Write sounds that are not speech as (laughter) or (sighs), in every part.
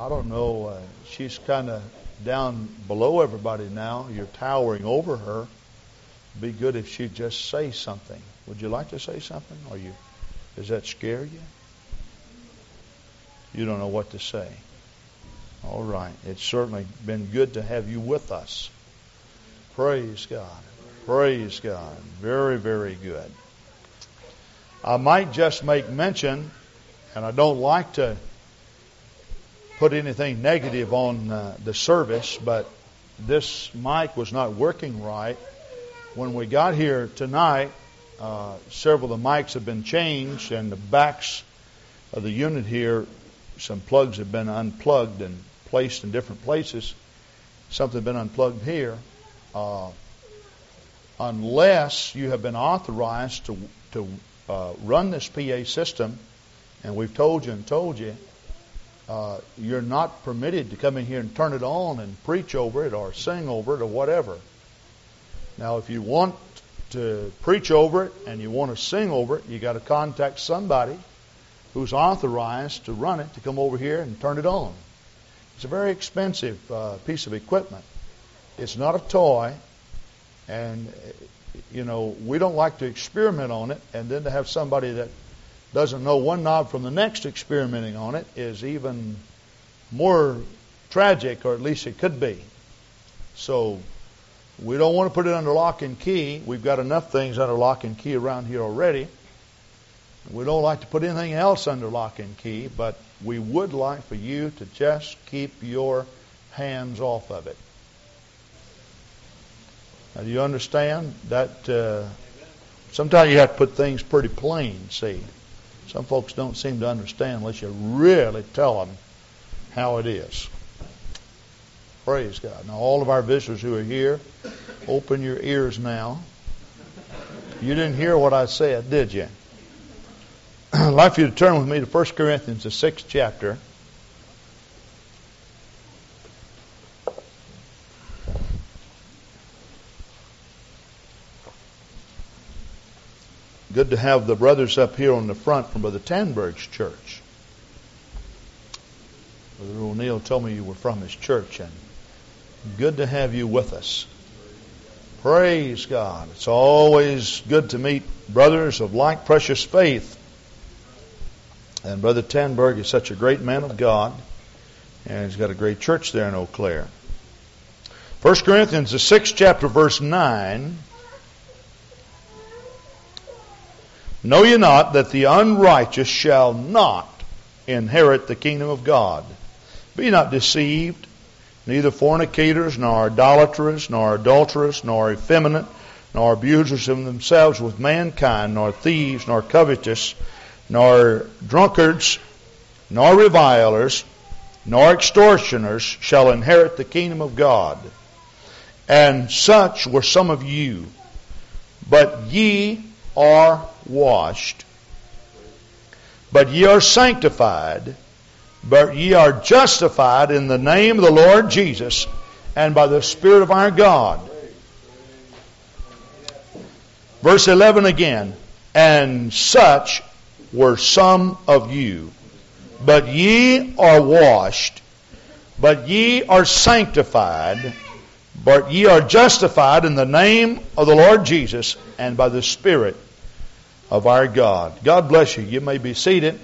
I don't know. Uh, she's kind of down below everybody now. You're towering over her. Be good if she'd just say something. Would you like to say something? Or you? Does that scare you? You don't know what to say. All right. It's certainly been good to have you with us. Praise God. Praise God. Very, very good. I might just make mention, and I don't like to put anything negative on uh, the service, but this mic was not working right. When we got here tonight, uh, several of the mics have been changed, and the backs of the unit here, some plugs have been unplugged and placed in different places. Something been unplugged here. Uh, unless you have been authorized to, to uh, run this PA system, and we've told you and told you, uh, you're not permitted to come in here and turn it on and preach over it or sing over it or whatever. Now, if you want to preach over it and you want to sing over it, you got to contact somebody who's authorized to run it to come over here and turn it on. It's a very expensive uh, piece of equipment. It's not a toy, and you know we don't like to experiment on it, and then to have somebody that doesn't know one knob from the next experimenting on it is even more tragic, or at least it could be. So we don't want to put it under lock and key. We've got enough things under lock and key around here already. We don't like to put anything else under lock and key, but we would like for you to just keep your hands off of it. Now, do you understand that? Uh, sometimes you have to put things pretty plain. See, some folks don't seem to understand unless you really tell them how it is. Praise God. Now, all of our visitors who are here, open your ears now. You didn't hear what I said, did you? (clears throat) I'd like for you to turn with me to 1 Corinthians, the sixth chapter. Good to have the brothers up here on the front from Brother Tanberg's church. Brother O'Neill told me you were from his church, and good to have you with us. Praise God. It's always good to meet brothers of like precious faith. And Brother Tanberg is such a great man of God, and he's got a great church there in Eau Claire. 1 Corinthians, the sixth chapter, verse 9. Know ye not that the unrighteous shall not inherit the kingdom of God? Be not deceived, neither fornicators, nor idolaters, nor adulterers, nor effeminate, nor abusers of themselves with mankind, nor thieves, nor covetous, nor drunkards, nor revilers, nor extortioners shall inherit the kingdom of God. And such were some of you. But ye are washed, but ye are sanctified, but ye are justified in the name of the Lord Jesus and by the Spirit of our God. Verse 11 again. And such were some of you. But ye are washed, but ye are sanctified, but ye are justified in the name of the Lord Jesus and by the Spirit of our God. God bless you. You may be seated.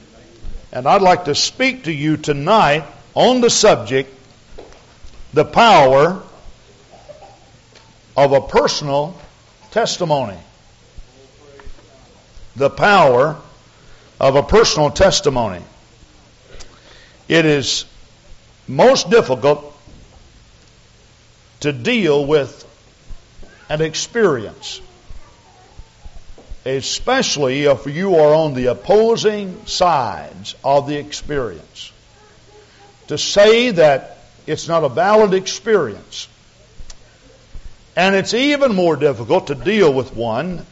And I'd like to speak to you tonight on the subject the power of a personal testimony. The power of a personal testimony. It is most difficult to deal with an experience, especially if you are on the opposing sides of the experience. To say that it's not a valid experience. And it's even more difficult to deal with one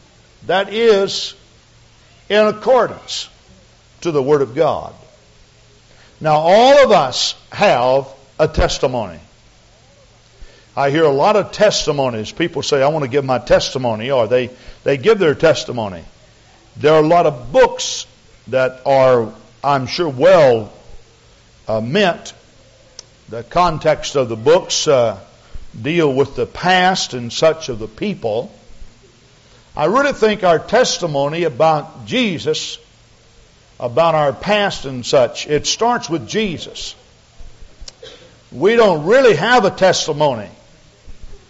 that is in accordance to the Word of God. Now, all of us have a testimony. I hear a lot of testimonies. People say, I want to give my testimony, or they, they give their testimony. There are a lot of books that are, I'm sure, well uh, meant the context of the books uh, deal with the past and such of the people. I really think our testimony about Jesus, about our past and such, it starts with Jesus. We don't really have a testimony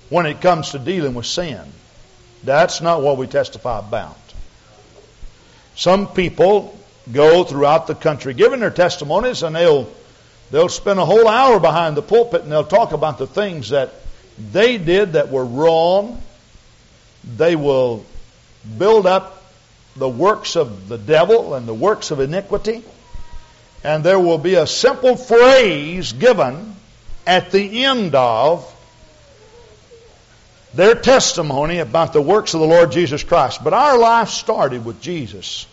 when it comes to dealing with sin. That's not what we testify about. Some people go throughout the country giving their testimonies and they'll they'll spend a whole hour behind the pulpit and they'll talk about the things that they did that were wrong. They will build up the works of the devil and the works of iniquity. And there will be a simple phrase given at the end of their testimony about the works of the Lord Jesus Christ. But our life started with Jesus.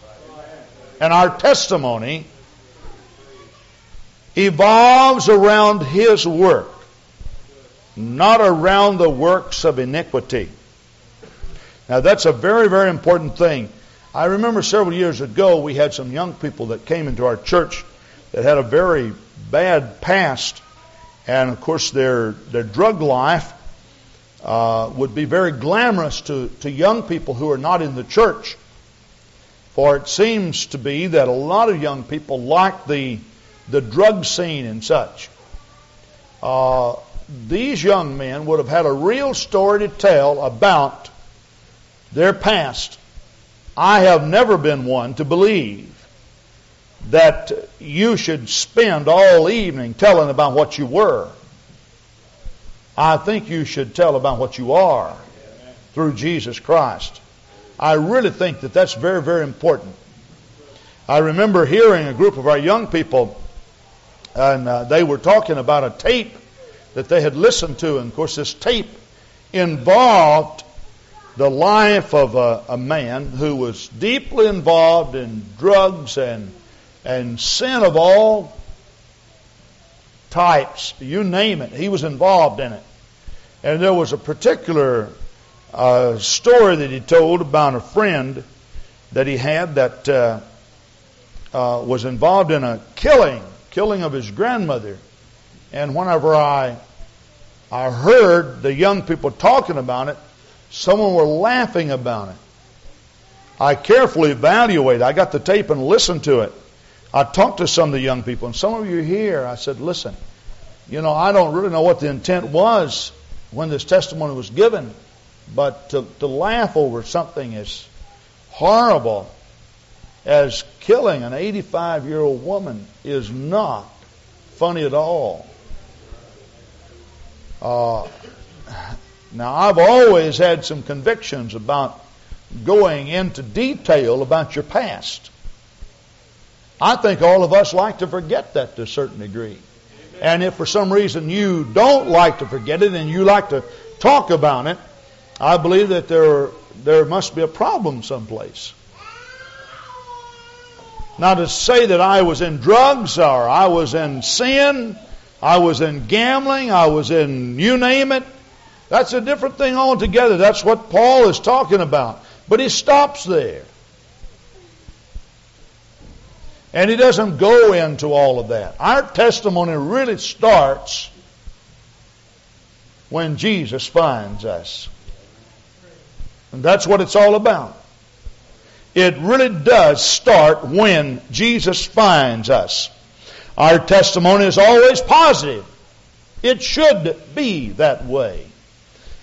And our testimony evolves around His work, not around the works of iniquity. Now, that's a very, very important thing. I remember several years ago we had some young people that came into our church that had a very bad past, and of course, their, their drug life uh, would be very glamorous to, to young people who are not in the church. For it seems to be that a lot of young people like the, the drug scene and such. Uh, these young men would have had a real story to tell about their past. I have never been one to believe that you should spend all evening telling about what you were. I think you should tell about what you are through Jesus Christ. I really think that that's very, very important. I remember hearing a group of our young people, and uh, they were talking about a tape that they had listened to. And of course, this tape involved the life of a, a man who was deeply involved in drugs and, and sin of all types, you name it. He was involved in it. And there was a particular uh, story that he told about a friend that he had that uh, uh, was involved in a killing, killing of his grandmother. And whenever I I heard the young people talking about it, someone were laughing about it. I carefully evaluated. I got the tape and listened to it. I talked to some of the young people, and some of you here, I said, listen, you know, I don't really know what the intent was when this testimony was given, but to, to laugh over something as horrible as killing an 85 year old woman is not funny at all. Uh, now, I've always had some convictions about going into detail about your past. I think all of us like to forget that to a certain degree. And if for some reason you don't like to forget it and you like to talk about it, I believe that there, there must be a problem someplace. Now, to say that I was in drugs or I was in sin I was in gambling. I was in you name it. That's a different thing altogether. That's what Paul is talking about. But he stops there. And he doesn't go into all of that. Our testimony really starts when Jesus finds us. And that's what it's all about. It really does start when Jesus finds us. Our testimony is always positive. It should be that way.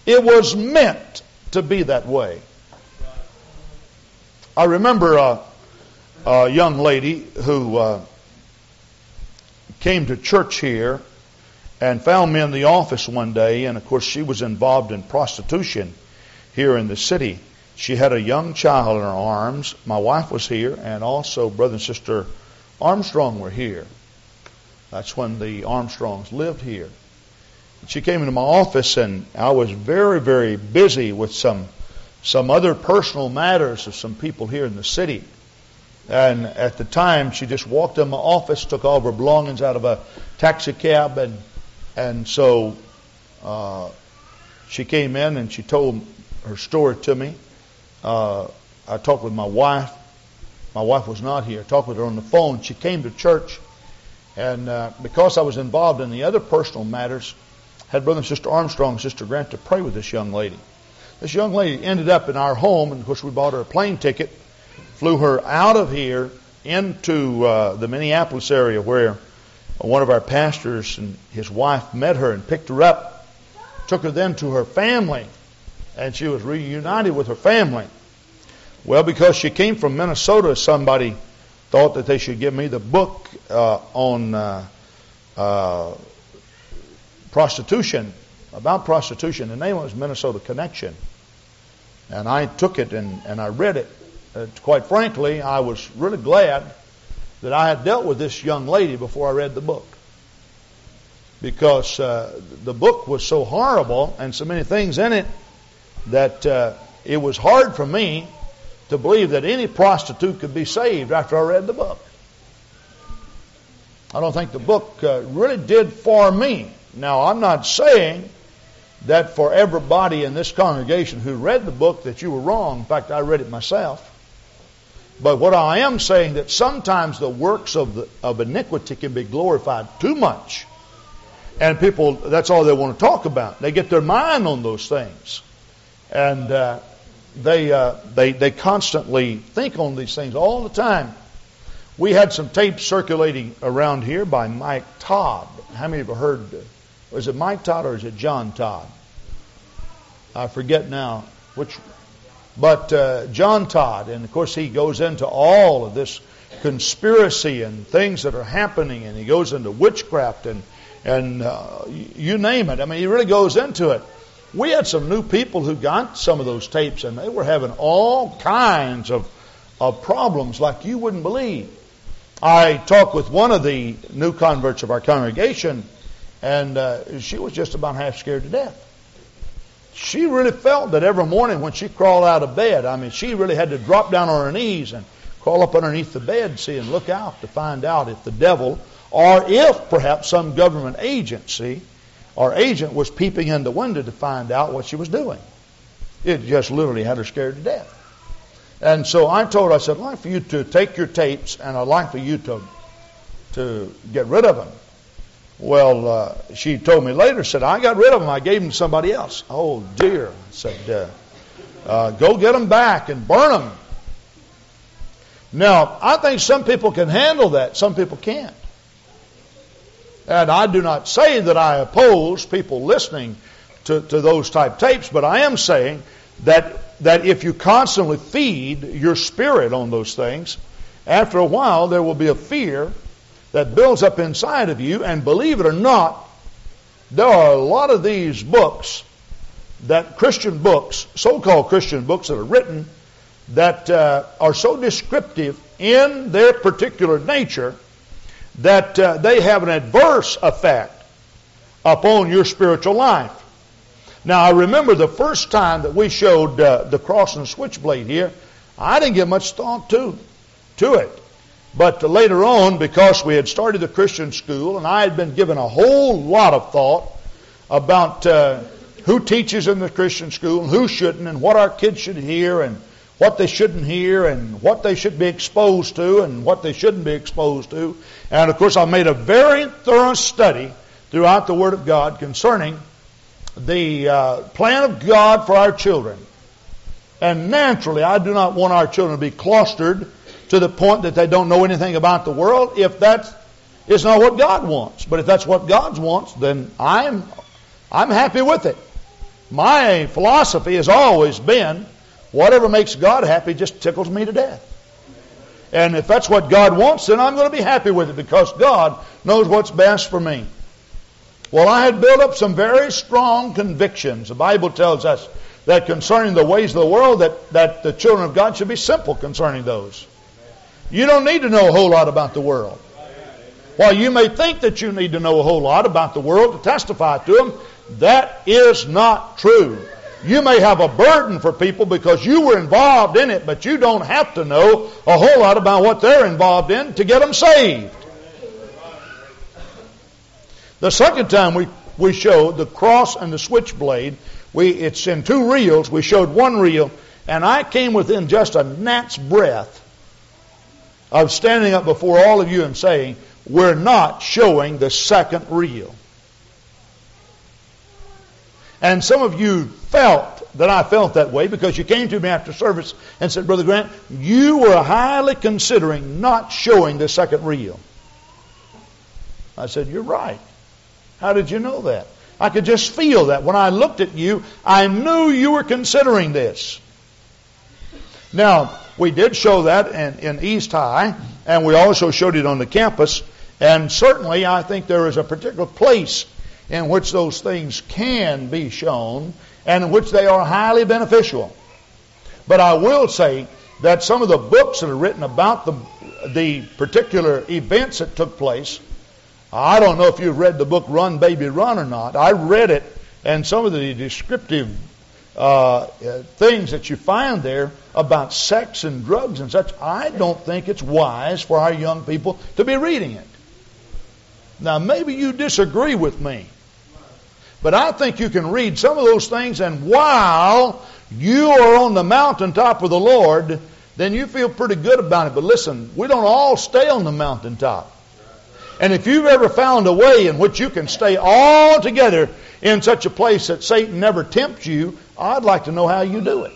It was meant to be that way. I remember a, a young lady who uh, came to church here and found me in the office one day, and of course, she was involved in prostitution here in the city. She had a young child in her arms. My wife was here, and also brother and sister Armstrong were here. That's when the Armstrongs lived here. She came into my office, and I was very, very busy with some some other personal matters of some people here in the city. And at the time, she just walked in my office, took all of her belongings out of a taxi cab, and and so uh, she came in and she told her story to me. Uh, I talked with my wife. My wife was not here. I talked with her on the phone. She came to church And uh, because I was involved in the other personal matters, had Brother and Sister Armstrong and Sister Grant to pray with this young lady. This young lady ended up in our home, and of course we bought her a plane ticket, flew her out of here into uh, the Minneapolis area where one of our pastors and his wife met her and picked her up, took her then to her family, and she was reunited with her family. Well, because she came from Minnesota, somebody thought that they should give me the book uh, on uh, uh, prostitution, about prostitution. The name was Minnesota Connection. And I took it and, and I read it. Uh, quite frankly, I was really glad that I had dealt with this young lady before I read the book. Because uh, the book was so horrible and so many things in it that uh, it was hard for me to believe that any prostitute could be saved after I read the book. I don't think the book uh, really did for me. Now, I'm not saying that for everybody in this congregation who read the book that you were wrong. In fact, I read it myself. But what I am saying that sometimes the works of, the, of iniquity can be glorified too much. And people, that's all they want to talk about. They get their mind on those things. And uh, they, uh, they, they constantly think on these things all the time. We had some tapes circulating around here by Mike Todd. How many of you heard? Was it Mike Todd or is it John Todd? I forget now which. But uh, John Todd, and of course he goes into all of this conspiracy and things that are happening, and he goes into witchcraft and and uh, you name it. I mean, he really goes into it. We had some new people who got some of those tapes, and they were having all kinds of, of problems like you wouldn't believe. I talked with one of the new converts of our congregation, and uh, she was just about half scared to death. She really felt that every morning when she crawled out of bed, I mean, she really had to drop down on her knees and crawl up underneath the bed, see, and look out to find out if the devil or if perhaps some government agency our agent was peeping in the window to find out what she was doing. It just literally had her scared to death. And so I told her, I said, I'd like for you to take your tapes and I'd like for you to, to get rid of them. Well, uh, she told me later, said, I got rid of them. I gave them to somebody else. Oh, dear. I said, uh, uh, go get them back and burn them. Now, I think some people can handle that. Some people can't. And I do not say that I oppose people listening to, to those type tapes, but I am saying that, that if you constantly feed your spirit on those things, after a while there will be a fear that builds up inside of you, and believe it or not, there are a lot of these books that Christian books, so-called Christian books that are written that uh, are so descriptive in their particular nature that uh, they have an adverse effect upon your spiritual life. Now, I remember the first time that we showed uh, the cross and switchblade here, I didn't give much thought to, to it. But later on, because we had started the Christian school and I had been given a whole lot of thought about uh, who teaches in the Christian school and who shouldn't and what our kids should hear and what they shouldn't hear and what they should be exposed to and what they shouldn't be exposed to. And of course, I made a very thorough study throughout the Word of God concerning the uh, plan of God for our children. And naturally, I do not want our children to be clustered to the point that they don't know anything about the world if that is not what God wants. But if that's what God wants, then I'm, I'm happy with it. My philosophy has always been Whatever makes God happy just tickles me to death. And if that's what God wants, then I'm going to be happy with it because God knows what's best for me. Well, I had built up some very strong convictions. The Bible tells us that concerning the ways of the world, that, that the children of God should be simple concerning those. You don't need to know a whole lot about the world. While you may think that you need to know a whole lot about the world to testify to them, that is not true. You may have a burden for people because you were involved in it, but you don't have to know a whole lot about what they're involved in to get them saved. The second time we, we showed the cross and the switchblade, we, it's in two reels. We showed one reel, and I came within just a gnat's breath of standing up before all of you and saying, we're not showing the second reel. And some of you felt that I felt that way because you came to me after service and said, Brother Grant, you were highly considering not showing the second reel. I said, You're right. How did you know that? I could just feel that. When I looked at you, I knew you were considering this. Now, we did show that in, in East High, and we also showed it on the campus. And certainly, I think there is a particular place in which those things can be shown and in which they are highly beneficial. But I will say that some of the books that are written about the, the particular events that took place, I don't know if you've read the book Run Baby Run or not. I read it, and some of the descriptive uh, things that you find there about sex and drugs and such, I don't think it's wise for our young people to be reading it. Now, maybe you disagree with me. But I think you can read some of those things, and while you are on the mountaintop with the Lord, then you feel pretty good about it. But listen, we don't all stay on the mountaintop. And if you've ever found a way in which you can stay all together in such a place that Satan never tempts you, I'd like to know how you do it.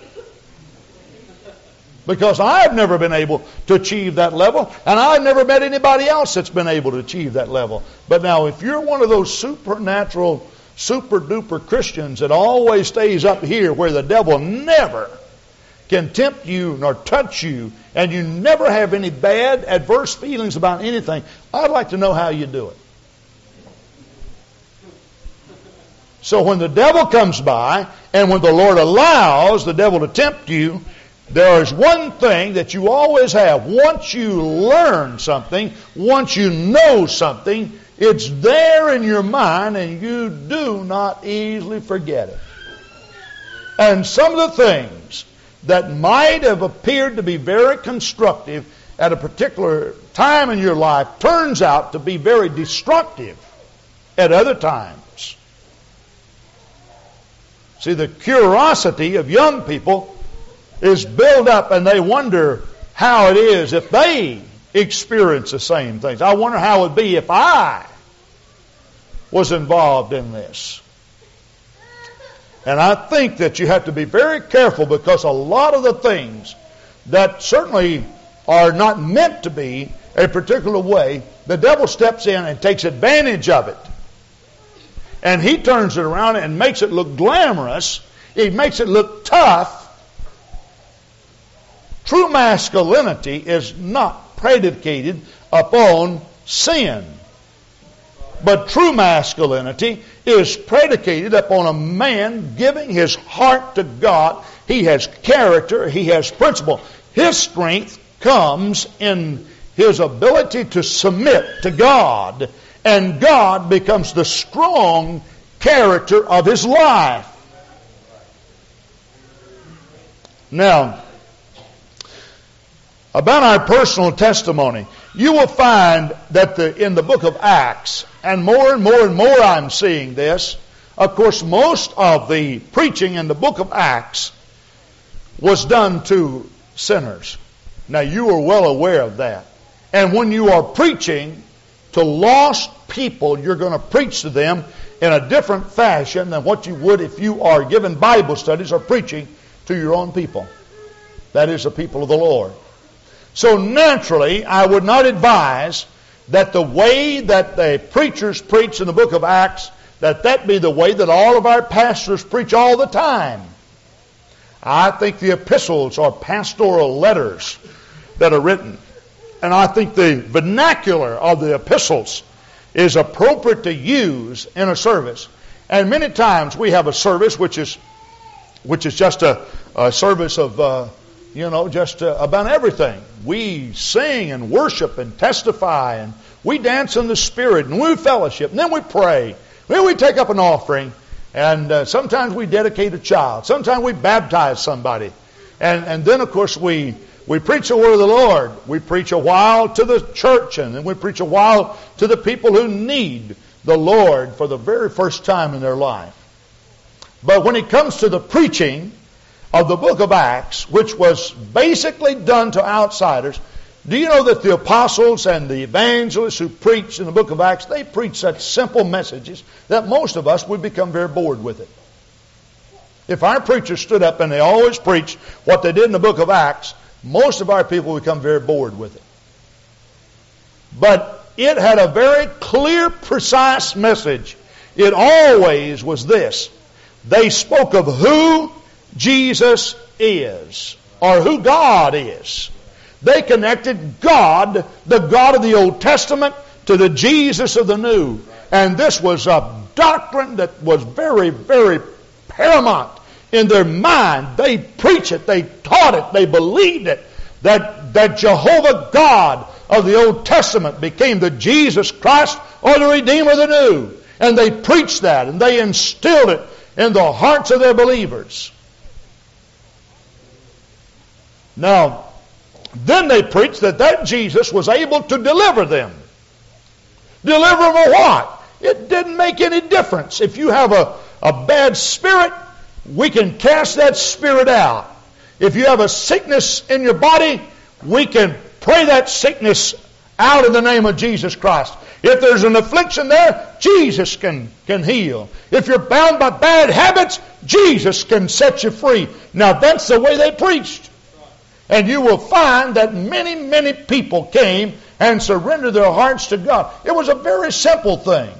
Because I've never been able to achieve that level, and I've never met anybody else that's been able to achieve that level. But now, if you're one of those supernatural super duper Christians that always stays up here where the devil never can tempt you nor touch you, and you never have any bad, adverse feelings about anything, I'd like to know how you do it. So when the devil comes by, and when the Lord allows the devil to tempt you, there is one thing that you always have. Once you learn something, once you know something, it's there in your mind and you do not easily forget it. And some of the things that might have appeared to be very constructive at a particular time in your life turns out to be very destructive at other times. See, the curiosity of young people is built up and they wonder how it is if they experience the same things. I wonder how it would be if I was involved in this. And I think that you have to be very careful because a lot of the things that certainly are not meant to be a particular way, the devil steps in and takes advantage of it. And he turns it around and makes it look glamorous. He makes it look tough. True masculinity is not predicated upon sin. But true masculinity is predicated upon a man giving his heart to God. He has character, he has principle. His strength comes in his ability to submit to God, and God becomes the strong character of his life. Now, about our personal testimony, you will find that the, in the book of Acts, and more and more and more I'm seeing this, of course, most of the preaching in the book of Acts was done to sinners. Now, you are well aware of that. And when you are preaching to lost people, you're going to preach to them in a different fashion than what you would if you are giving Bible studies or preaching to your own people. That is, the people of the Lord. So naturally, I would not advise that the way that the preachers preach in the book of Acts, that that be the way that all of our pastors preach all the time. I think the epistles are pastoral letters that are written. And I think the vernacular of the epistles is appropriate to use in a service. And many times we have a service which is which is just a, a service of uh, you know, just uh, about everything. We sing and worship and testify and we dance in the Spirit and we fellowship and then we pray. Then we take up an offering and uh, sometimes we dedicate a child. Sometimes we baptize somebody. And, and then, of course, we, we preach the word of the Lord. We preach a while to the church and then we preach a while to the people who need the Lord for the very first time in their life. But when it comes to the preaching, of the book of Acts, which was basically done to outsiders, Do you know that the apostles and the evangelists who preached in the book of Acts, they preached such simple messages that most of us would become very bored with it. If our preachers stood up and they always preached what they did in the book of Acts, most of our people would become very bored with it. But it had a very clear, precise message. It always was this. They spoke of who Jesus is, or who God is. They connected God, the God of the Old Testament, to the Jesus of the New. And this was a doctrine that was very, very paramount in their mind. They preached it, they taught it, they believed it. That, that Jehovah God of the Old Testament became the Jesus Christ or the Redeemer of the New. And they preached that and they instilled it in the hearts of their believers. Now, then they preached that that Jesus was able to deliver them. Deliver them what? It didn't make any difference. If you have a, a bad spirit, we can cast that spirit out. If you have a sickness in your body, we can pray that sickness out in the name of Jesus Christ. If there's an affliction there, Jesus can, can heal. If you're bound by bad habits, Jesus can set you free. Now that's the way they preached. And you will find that many, many people came and surrendered their hearts to God. It was a very simple thing.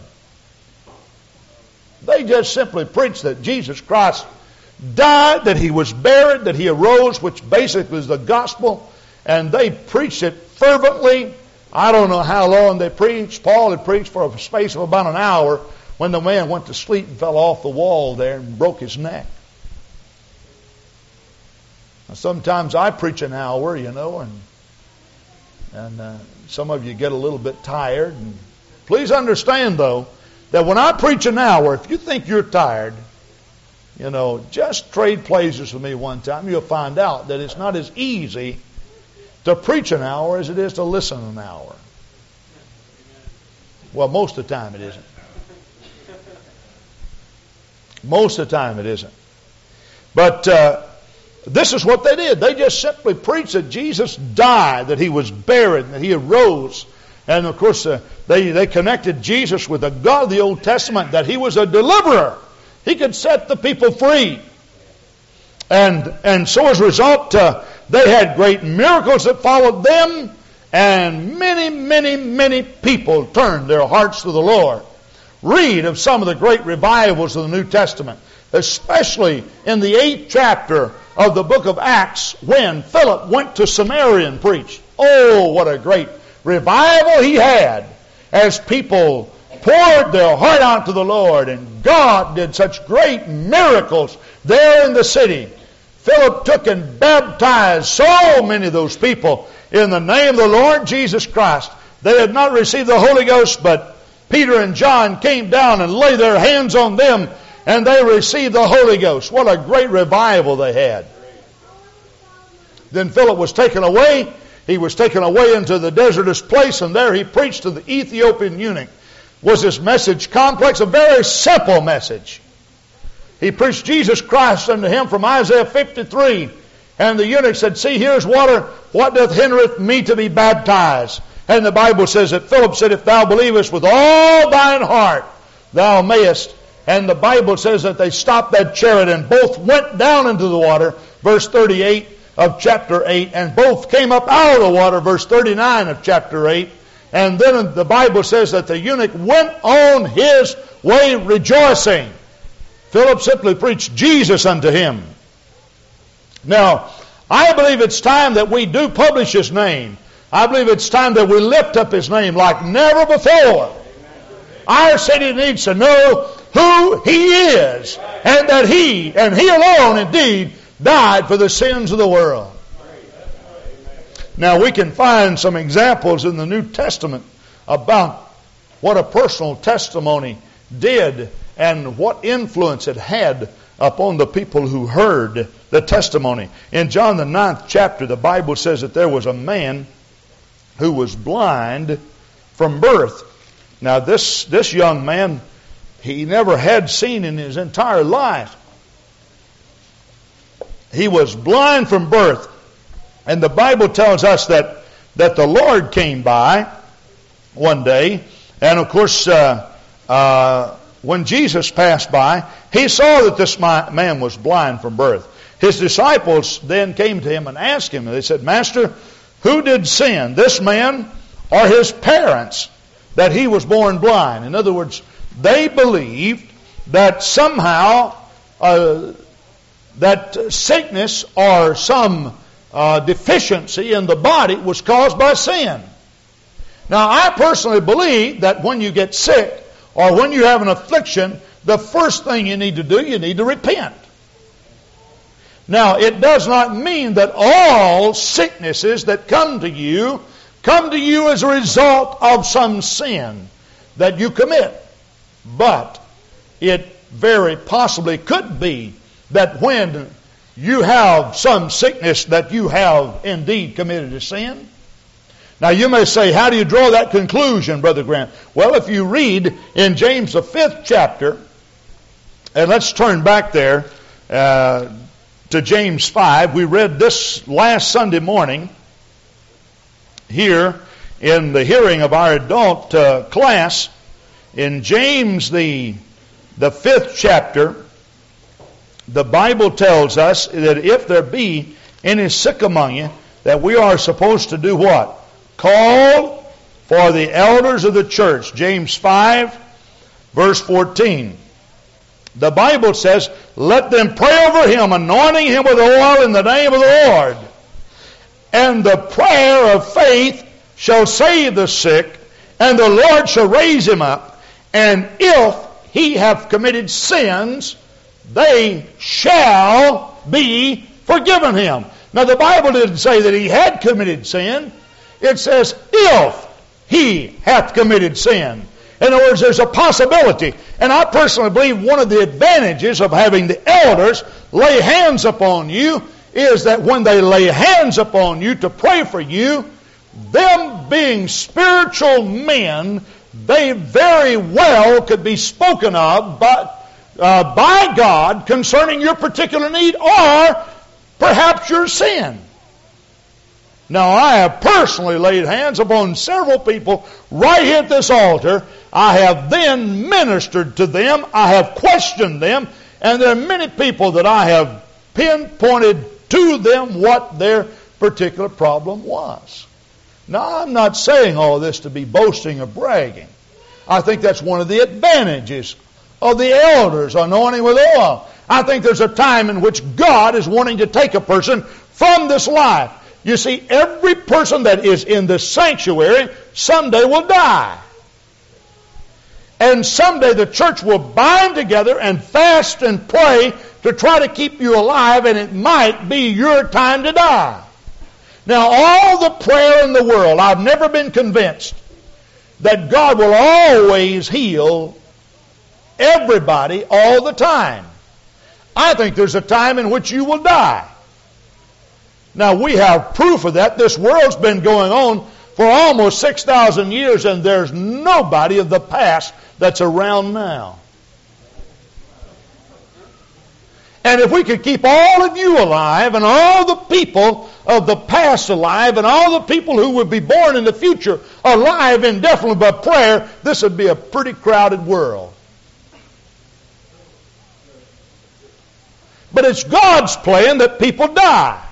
They just simply preached that Jesus Christ died, that he was buried, that he arose, which basically is the gospel, and they preached it fervently. I don't know how long they preached. Paul had preached for a space of about an hour when the man went to sleep and fell off the wall there and broke his neck. Sometimes I preach an hour, you know, and and uh, some of you get a little bit tired. And please understand, though, that when I preach an hour, if you think you're tired, you know, just trade places with me one time. You'll find out that it's not as easy to preach an hour as it is to listen an hour. Well, most of the time it isn't. Most of the time it isn't. But uh, this is what they did. They just simply preached that Jesus died, that he was buried, that he arose. And of course, uh, they, they connected Jesus with the God of the Old Testament, that he was a deliverer. He could set the people free. And, and so as a result, uh, they had great miracles that followed them, and many, many, many people turned their hearts to the Lord. Read of some of the great revivals of the New Testament, especially in the eighth chapter of the book of Acts when Philip went to Samaria and preached. Oh, what a great revival he had as people poured their heart out to the Lord and God did such great miracles there in the city. Philip took and baptized so many of those people in the name of the Lord Jesus Christ. They had not received the Holy Ghost, but Peter and John came down and laid their hands on them and they received the Holy Ghost. What a great revival they had. Then Philip was taken away. He was taken away into the desertous place, and there he preached to the Ethiopian eunuch. Was his message complex? A very simple message. He preached Jesus Christ unto him from Isaiah 53. And the eunuch said, See, here's water. What doth hindereth me to be baptized? And the Bible says that Philip said, If thou believest with all thine heart, thou mayest and the Bible says that they stopped that chariot and both went down into the water, verse 38 of chapter 8, and both came up out of the water, verse 39 of chapter 8. And then the Bible says that the eunuch went on his way rejoicing. Philip simply preached Jesus unto him. Now, I believe it's time that we do publish his name. I believe it's time that we lift up his name like never before. Our city needs to know who He is, and that He, and He alone indeed, died for the sins of the world. Now we can find some examples in the New Testament about what a personal testimony did and what influence it had upon the people who heard the testimony. In John the ninth chapter, the Bible says that there was a man who was blind from birth. Now this, this young man he never had seen in his entire life. He was blind from birth. And the Bible tells us that that the Lord came by one day, and of course, uh, uh, when Jesus passed by, he saw that this man was blind from birth. His disciples then came to him and asked him, and they said, Master, who did sin, this man or his parents, that he was born blind? In other words, they believed that somehow uh, that sickness or some uh, deficiency in the body was caused by sin. Now, I personally believe that when you get sick or when you have an affliction, the first thing you need to do, you need to repent. Now, it does not mean that all sicknesses that come to you come to you as a result of some sin that you commit. But it very possibly could be that when you have some sickness that you have indeed committed a sin. Now you may say, how do you draw that conclusion, Brother Grant? Well, if you read in James the fifth chapter, and let's turn back there uh, to James 5. We read this last Sunday morning here in the hearing of our adult uh, class in James the the fifth chapter the Bible tells us that if there be any sick among you, that we are supposed to do what? Call for the elders of the church. James 5, verse 14. The Bible says, Let them pray over him, anointing him with oil in the name of the Lord. And the prayer of faith shall save the sick, and the Lord shall raise him up. And if he have committed sins, they shall be forgiven him. Now the Bible didn't say that he had committed sin. It says, if he hath committed sin. In other words, there's a possibility. And I personally believe one of the advantages of having the elders lay hands upon you is that when they lay hands upon you to pray for you, them being spiritual men, they very well could be spoken of, but uh, by God concerning your particular need or perhaps your sin. Now, I have personally laid hands upon several people right here at this altar. I have then ministered to them. I have questioned them. And there are many people that I have pinpointed to them what their particular problem was. Now, I'm not saying all this to be boasting or bragging. I think that's one of the advantages of the elders anointing with oil. I think there's a time in which God is wanting to take a person from this life. You see, every person that is in the sanctuary someday will die. And someday the church will bind together and fast and pray to try to keep you alive, and it might be your time to die. Now, all the prayer in the world, I've never been convinced that God will always heal everybody all the time. I think there's a time in which you will die. Now we have proof of that. This world's been going on for almost 6,000 years and there's nobody of the past that's around now. And if we could keep all of you alive and all the people of the past alive and all the people who would be born in the future alive indefinitely by prayer, this would be a pretty crowded world. But it's God's plan that people die.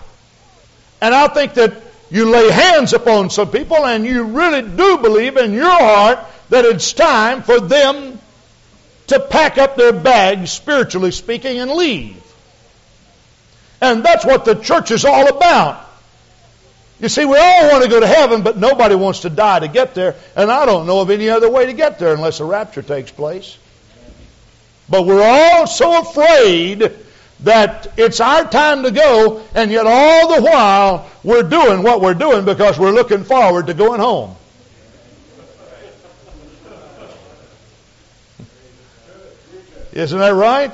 And I think that you lay hands upon some people and you really do believe in your heart that it's time for them to pack up their bags, spiritually speaking, and leave. And that's what the church is all about. You see, we all want to go to heaven, but nobody wants to die to get there. And I don't know of any other way to get there unless a rapture takes place. But we're all so afraid that it's our time to go, and yet all the while we're doing what we're doing because we're looking forward to going home. Isn't that right?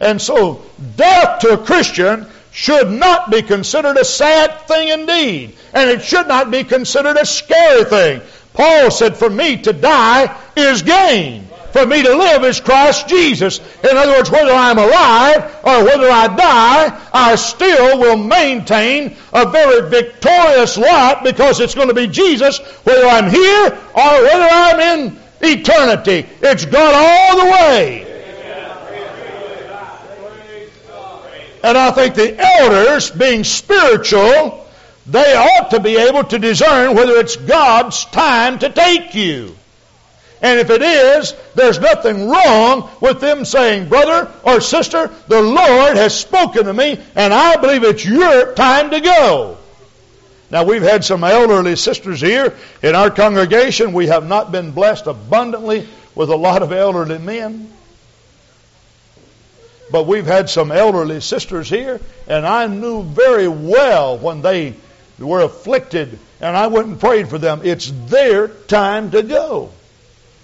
And so, death to a Christian should not be considered a sad thing indeed. And it should not be considered a scary thing. Paul said, For me to die is gain. For me to live is Christ Jesus. In other words, whether I'm alive or whether I die, I still will maintain a very victorious lot because it's going to be Jesus, whether I'm here or whether I'm in eternity. It's God all the way. And I think the elders, being spiritual, they ought to be able to discern whether it's God's time to take you. And if it is, there's nothing wrong with them saying, brother or sister, the Lord has spoken to me, and I believe it's your time to go. Now, we've had some elderly sisters here in our congregation. We have not been blessed abundantly with a lot of elderly men. But we've had some elderly sisters here, and I knew very well when they were afflicted, and I went and prayed for them. It's their time to go.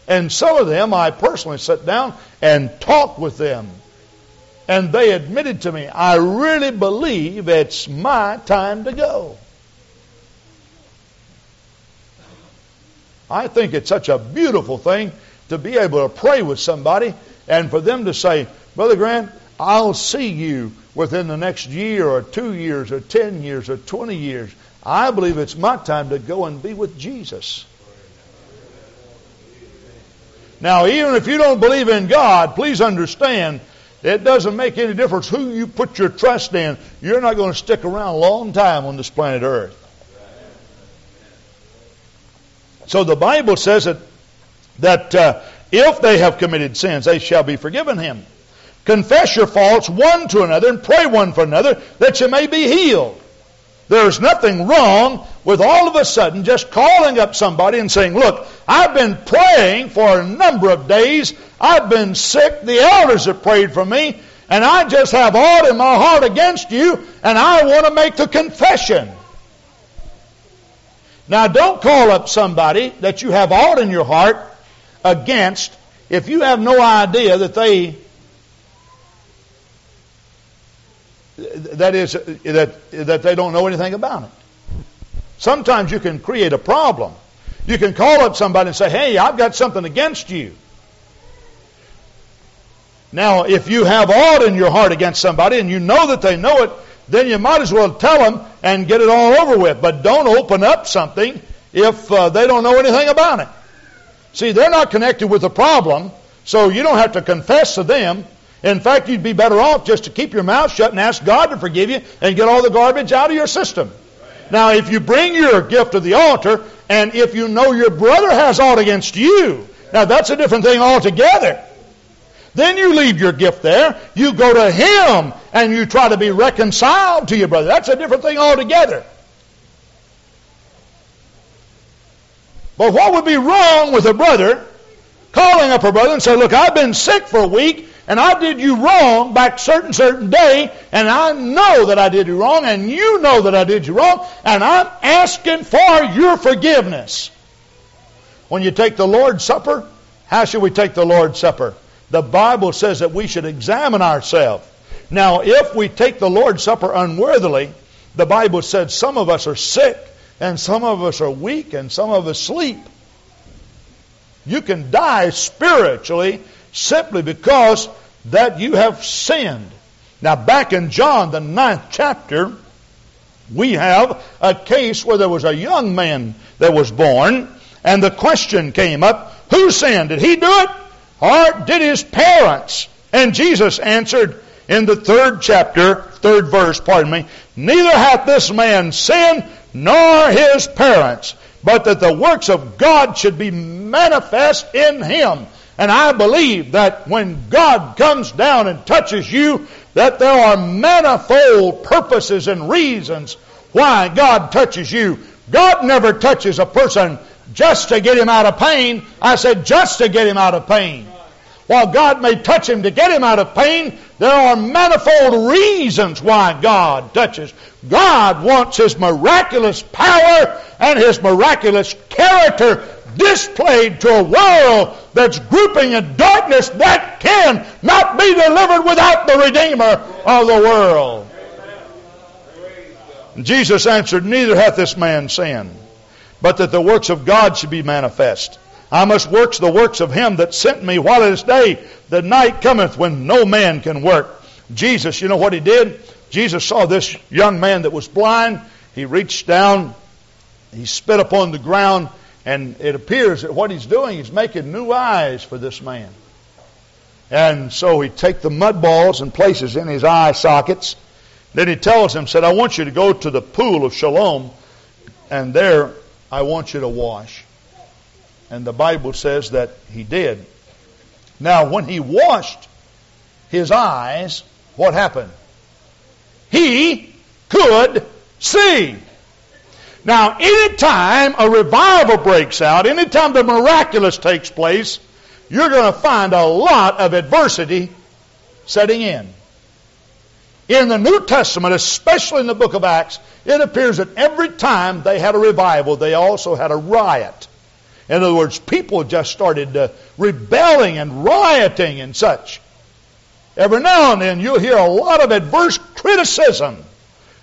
And some of them, I personally sat down and talked with them. And they admitted to me, I really believe it's my time to go. I think it's such a beautiful thing to be able to pray with somebody and for them to say, Brother Grant, I'll see you within the next year or two years or 10 years or 20 years. I believe it's my time to go and be with Jesus. Now, even if you don't believe in God, please understand it doesn't make any difference who you put your trust in. You're not going to stick around a long time on this planet Earth. So the Bible says that, that uh, if they have committed sins, they shall be forgiven him. Confess your faults one to another and pray one for another that you may be healed. There's nothing wrong with all of a sudden just calling up somebody and saying, Look, I've been praying for a number of days. I've been sick. The elders have prayed for me. And I just have aught in my heart against you. And I want to make the confession. Now, don't call up somebody that you have aught in your heart against if you have no idea that they that is that that they don't know anything about it. Sometimes you can create a problem. You can call up somebody and say, "Hey, I've got something against you." Now, if you have aught in your heart against somebody and you know that they know it, then you might as well tell them and get it all over with. But don't open up something if uh, they don't know anything about it. See, they're not connected with the problem, so you don't have to confess to them. In fact, you'd be better off just to keep your mouth shut and ask God to forgive you and get all the garbage out of your system. Now, if you bring your gift to the altar, and if you know your brother has aught against you, now that's a different thing altogether. Then you leave your gift there. You go to him and you try to be reconciled to your brother. That's a different thing altogether. But what would be wrong with a brother calling up a brother and say, Look, I've been sick for a week and I did you wrong back certain certain day, and I know that I did you wrong, and you know that I did you wrong, and I'm asking for your forgiveness. When you take the Lord's Supper, how should we take the Lord's Supper? The Bible says that we should examine ourselves. Now, if we take the Lord's Supper unworthily, the Bible said some of us are sick, and some of us are weak, and some of us sleep. You can die spiritually simply because that you have sinned. Now, back in John, the ninth chapter, we have a case where there was a young man that was born, and the question came up who sinned? Did he do it? Or did his parents? And Jesus answered in the third chapter, third verse, pardon me, neither hath this man sinned nor his parents, but that the works of God should be manifest in him. And I believe that when God comes down and touches you, that there are manifold purposes and reasons why God touches you. God never touches a person just to get him out of pain. I said just to get him out of pain. While God may touch him to get him out of pain, there are manifold reasons why God touches. God wants His miraculous power and His miraculous character displayed to a world that's grouping in darkness that can not be delivered without the Redeemer of the world. Jesus answered, Neither hath this man sinned, but that the works of God should be manifest. I must work the works of him that sent me while it is day. The night cometh when no man can work. Jesus, you know what he did? Jesus saw this young man that was blind. He reached down, he spit upon the ground, and it appears that what he's doing, is making new eyes for this man. And so he take the mud balls and places in his eye sockets. Then he tells him, said, I want you to go to the pool of Siloam, and there I want you to wash. And the Bible says that he did. Now, when he washed his eyes, what happened? He could see. Now, anytime a revival breaks out, anytime the miraculous takes place, you're going to find a lot of adversity setting in. In the New Testament, especially in the book of Acts, it appears that every time they had a revival, they also had a riot. In other words, people just started uh, rebelling and rioting and such. Every now and then you'll hear a lot of adverse criticism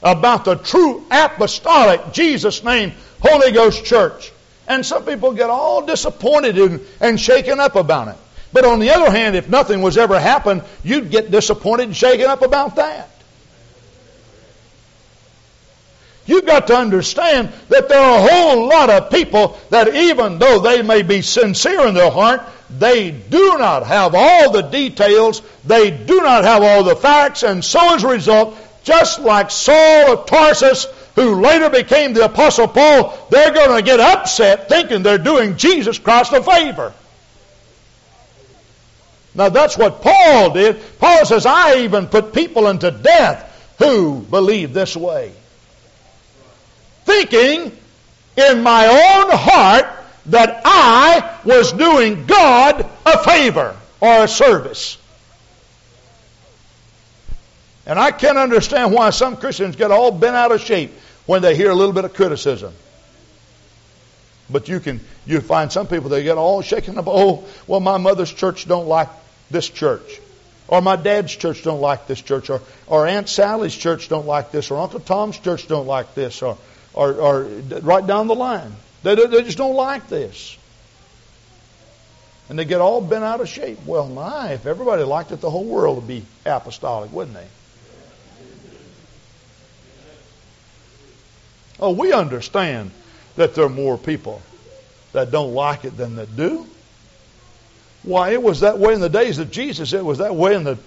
about the true apostolic Jesus name Holy Ghost Church. And some people get all disappointed and, and shaken up about it. But on the other hand, if nothing was ever happened, you'd get disappointed and shaken up about that. You've got to understand that there are a whole lot of people that even though they may be sincere in their heart, they do not have all the details, they do not have all the facts, and so as a result, just like Saul of Tarsus, who later became the Apostle Paul, they're going to get upset thinking they're doing Jesus Christ a favor. Now that's what Paul did. Paul says, I even put people into death who believe this way thinking in my own heart that I was doing God a favor or a service. And I can't understand why some Christians get all bent out of shape when they hear a little bit of criticism. But you can you find some people they get all shaken up. Oh, well, my mother's church don't like this church, or my dad's church don't like this church, or or Aunt Sally's church don't like this, or Uncle Tom's church don't like this, or or, or right down the line. They, they just don't like this. And they get all bent out of shape. Well, my, if everybody liked it, the whole world would be apostolic, wouldn't they? Oh, we understand that there are more people that don't like it than that do. Why, it was that way in the days of Jesus. It was that way in the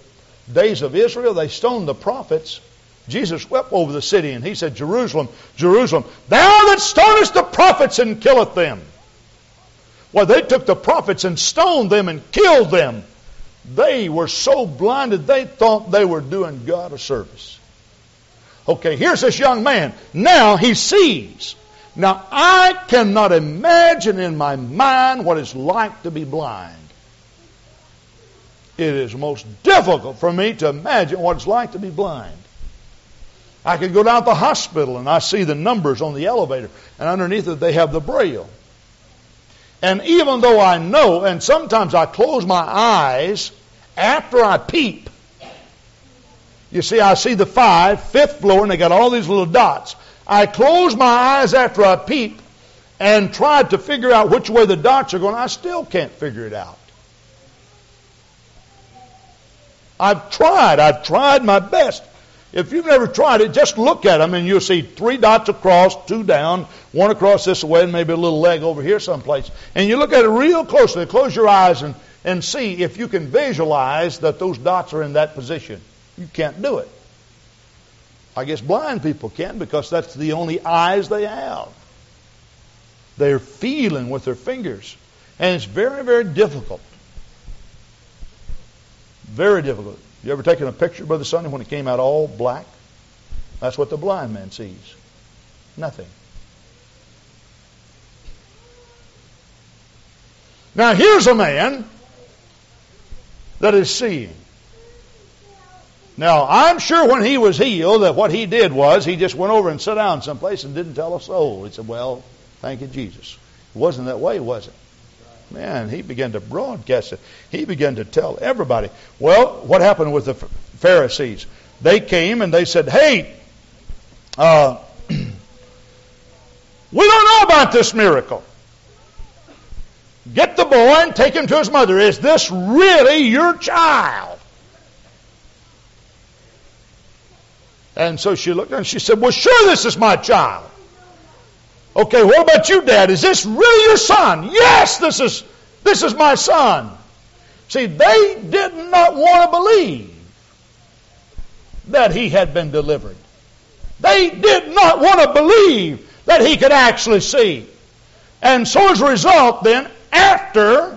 days of Israel. They stoned the prophets. Jesus wept over the city and he said, Jerusalem, Jerusalem, thou that stonest the prophets and killeth them. Well, they took the prophets and stoned them and killed them. They were so blinded they thought they were doing God a service. Okay, here's this young man. Now he sees. Now I cannot imagine in my mind what it's like to be blind. It is most difficult for me to imagine what it's like to be blind. I could go down to the hospital and I see the numbers on the elevator, and underneath it they have the braille. And even though I know, and sometimes I close my eyes after I peep, you see, I see the five, fifth floor, and they got all these little dots. I close my eyes after I peep and tried to figure out which way the dots are going. I still can't figure it out. I've tried. I've tried my best. If you've never tried it, just look at them and you'll see three dots across, two down, one across this way, and maybe a little leg over here someplace. And you look at it real closely. Close your eyes and, and see if you can visualize that those dots are in that position. You can't do it. I guess blind people can because that's the only eyes they have. They're feeling with their fingers. And it's very, very difficult. Very difficult. You ever taken a picture, Brother Sonny, when it came out all black? That's what the blind man sees. Nothing. Now here's a man that is seeing. Now, I'm sure when he was healed that what he did was he just went over and sat down someplace and didn't tell a soul. He said, Well, thank you, Jesus. It wasn't that way, was it? Man, he began to broadcast it. He began to tell everybody. Well, what happened with the Pharisees? They came and they said, Hey, uh, (clears throat) we don't know about this miracle. Get the boy and take him to his mother. Is this really your child? And so she looked and she said, Well, sure, this is my child. Okay, what about you, Dad? Is this really your son? Yes, this is this is my son. See, they did not want to believe that he had been delivered. They did not want to believe that he could actually see. And so as a result, then, after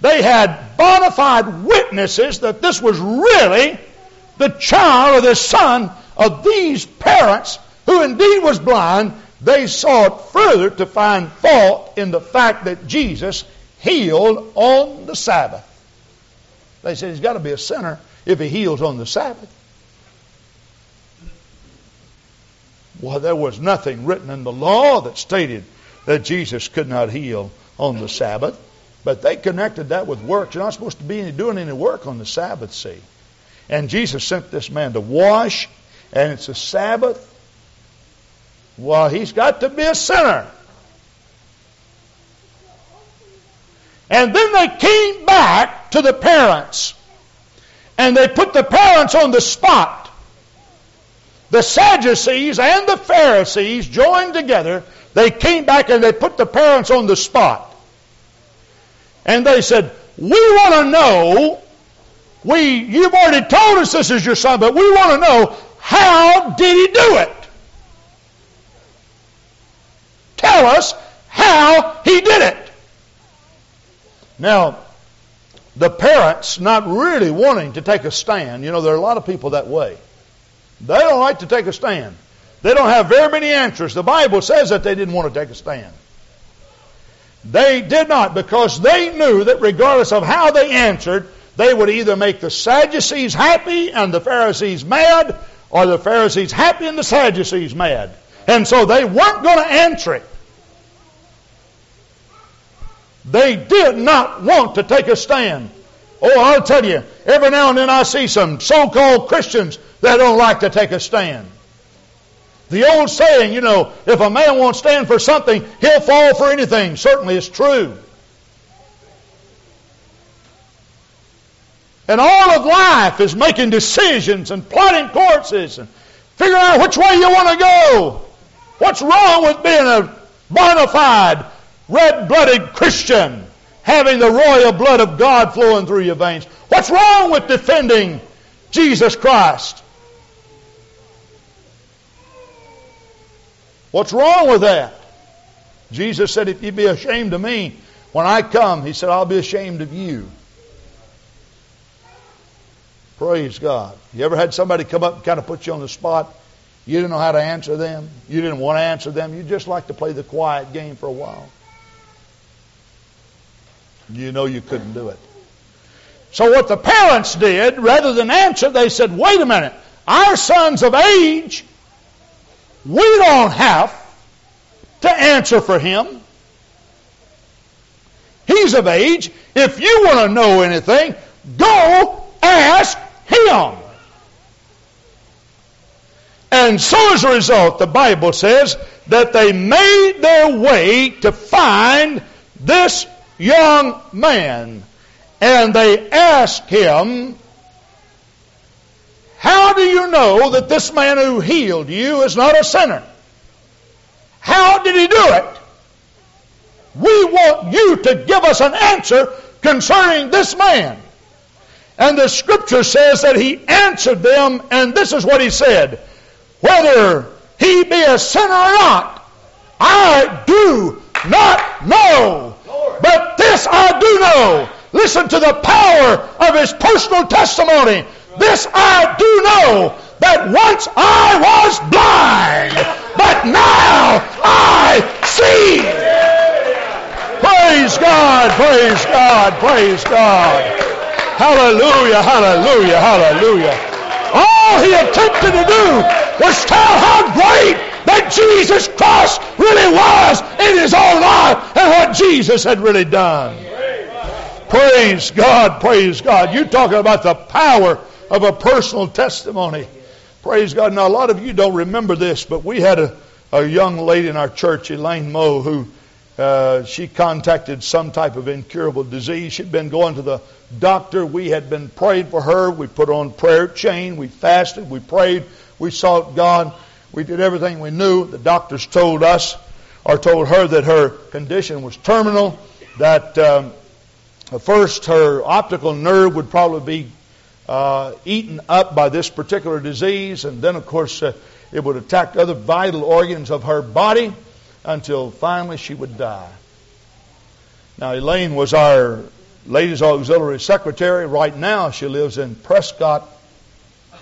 they had bona fide witnesses that this was really the child or the son of these parents who indeed was blind, they sought further to find fault in the fact that Jesus healed on the Sabbath. They said he's got to be a sinner if he heals on the Sabbath. Well, there was nothing written in the law that stated that Jesus could not heal on the Sabbath, but they connected that with works. You're not supposed to be doing any work on the Sabbath, see. And Jesus sent this man to wash, and it's a Sabbath. Well, he's got to be a sinner. And then they came back to the parents, and they put the parents on the spot. The Sadducees and the Pharisees joined together. They came back and they put the parents on the spot. And they said, We want to know, we, you've already told us this is your son, but we want to know, how did he do it? Tell us how he did it. Now, the parents not really wanting to take a stand, you know, there are a lot of people that way. They don't like to take a stand. They don't have very many answers. The Bible says that they didn't want to take a stand. They did not because they knew that regardless of how they answered, they would either make the Sadducees happy and the Pharisees mad, or the Pharisees happy and the Sadducees mad. And so they weren't going to answer it. They did not want to take a stand. Oh, I'll tell you, every now and then I see some so called Christians that don't like to take a stand. The old saying, you know, if a man won't stand for something, he'll fall for anything. Certainly is true. And all of life is making decisions and plotting courses and figuring out which way you want to go. What's wrong with being a bona fide, red blooded Christian, having the royal blood of God flowing through your veins? What's wrong with defending Jesus Christ? What's wrong with that? Jesus said, If you'd be ashamed of me, when I come, He said, I'll be ashamed of you. Praise God. You ever had somebody come up and kind of put you on the spot? You didn't know how to answer them. You didn't want to answer them. You just like to play the quiet game for a while. You know you couldn't do it. So what the parents did, rather than answer, they said, wait a minute. Our son's of age. We don't have to answer for him. He's of age. If you want to know anything, go ask him. And so as a result, the Bible says that they made their way to find this young man. And they asked him, how do you know that this man who healed you is not a sinner? How did he do it? We want you to give us an answer concerning this man. And the scripture says that he answered them, and this is what he said Whether he be a sinner or not, I do not know. But this I do know. Listen to the power of his personal testimony. This I do know that once I was blind, but now I see. Praise God, praise God, praise God. Hallelujah, hallelujah, hallelujah. All he attempted to do was tell how great that Jesus Christ really was in his own life and what Jesus had really done. Praise God, praise God. You're talking about the power of a personal testimony. Praise God. Now, a lot of you don't remember this, but we had a, a young lady in our church, Elaine Moe, who uh, she contacted some type of incurable disease. She'd been going to the doctor. We had been praying for her. We put on prayer chain. We fasted. We prayed. We sought God. We did everything we knew. The doctors told us or told her that her condition was terminal, that um, first her optical nerve would probably be uh, eaten up by this particular disease, and then, of course, uh, it would attack other vital organs of her body until finally she would die. Now, Elaine was our ladies' auxiliary secretary. Right now, she lives in Prescott.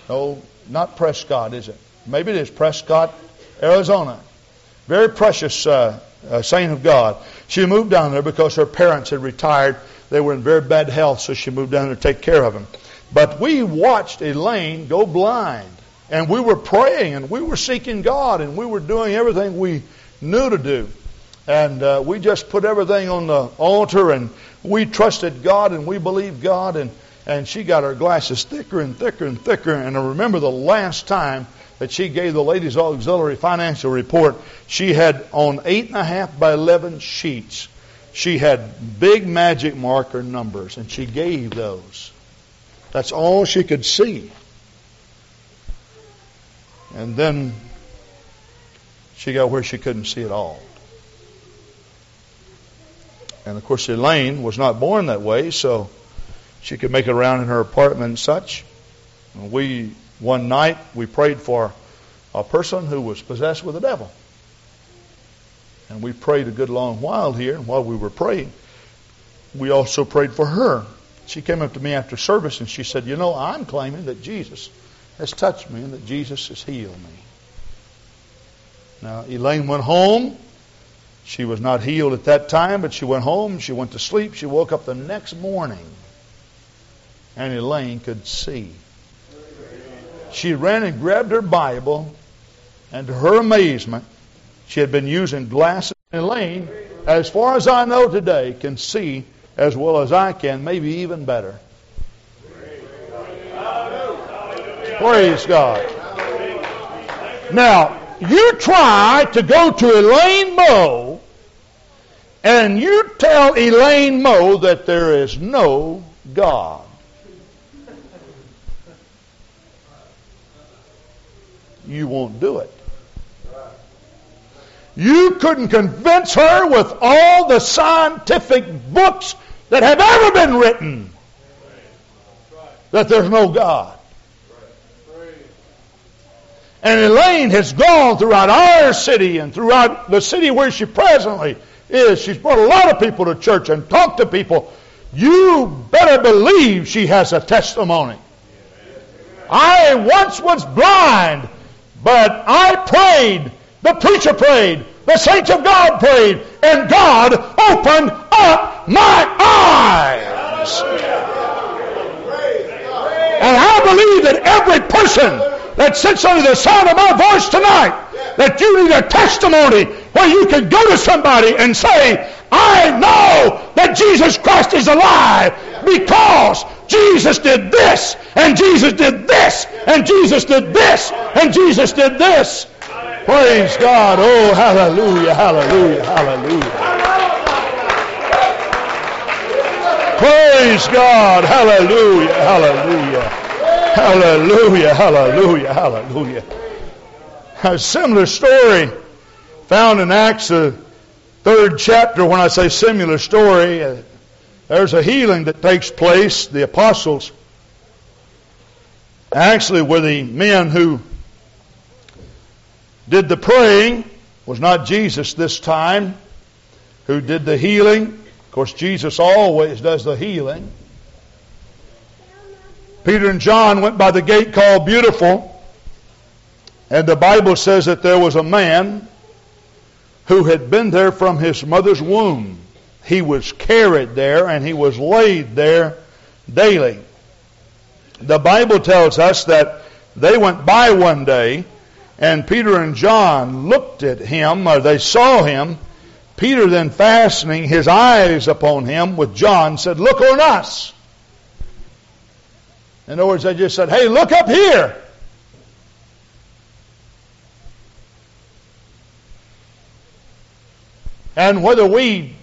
No, not Prescott, is it? Maybe it is Prescott, Arizona. Very precious uh, uh, saint of God. She moved down there because her parents had retired. They were in very bad health, so she moved down there to take care of them. But we watched Elaine go blind. And we were praying and we were seeking God and we were doing everything we knew to do. And uh, we just put everything on the altar and we trusted God and we believed God. And, and she got her glasses thicker and thicker and thicker. And I remember the last time that she gave the ladies' auxiliary financial report, she had on eight and a half by eleven sheets, she had big magic marker numbers, and she gave those. That's all she could see. And then she got where she couldn't see at all. And of course, Elaine was not born that way, so she could make it around in her apartment and such. We, one night, we prayed for a person who was possessed with the devil. And we prayed a good long while here, and while we were praying, we also prayed for her. She came up to me after service and she said, You know, I'm claiming that Jesus has touched me and that Jesus has healed me. Now, Elaine went home. She was not healed at that time, but she went home. She went to sleep. She woke up the next morning, and Elaine could see. She ran and grabbed her Bible, and to her amazement, she had been using glasses. Elaine, as far as I know today, can see as well as I can, maybe even better. Praise God. Now, you try to go to Elaine Moe and you tell Elaine Moe that there is no God. You won't do it. You couldn't convince her with all the scientific books that have ever been written that there's no God. And Elaine has gone throughout our city and throughout the city where she presently is. She's brought a lot of people to church and talked to people. You better believe she has a testimony. I once was blind, but I prayed. The preacher prayed. The saints of God prayed. And God opened up my eyes. And I believe that every person that sits under the sound of my voice tonight that you need a testimony where you can go to somebody and say, I know that Jesus Christ is alive because Jesus did this, and Jesus did this, and Jesus did this, and Jesus did this. Praise God. Oh, hallelujah, hallelujah, hallelujah. Praise God. Hallelujah, hallelujah. Hallelujah, hallelujah, hallelujah. A similar story found in Acts, the third chapter. When I say similar story, uh, there's a healing that takes place. The apostles actually were the men who did the praying. It Was not Jesus this time who did the healing. Of course, Jesus always does the healing. Peter and John went by the gate called Beautiful, and the Bible says that there was a man who had been there from his mother's womb. He was carried there and he was laid there daily. The Bible tells us that they went by one day and Peter and John looked at him, or they saw him. Peter then fastening his eyes upon him with John said, Look on us. In other words, they just said, hey, look up here. And whether we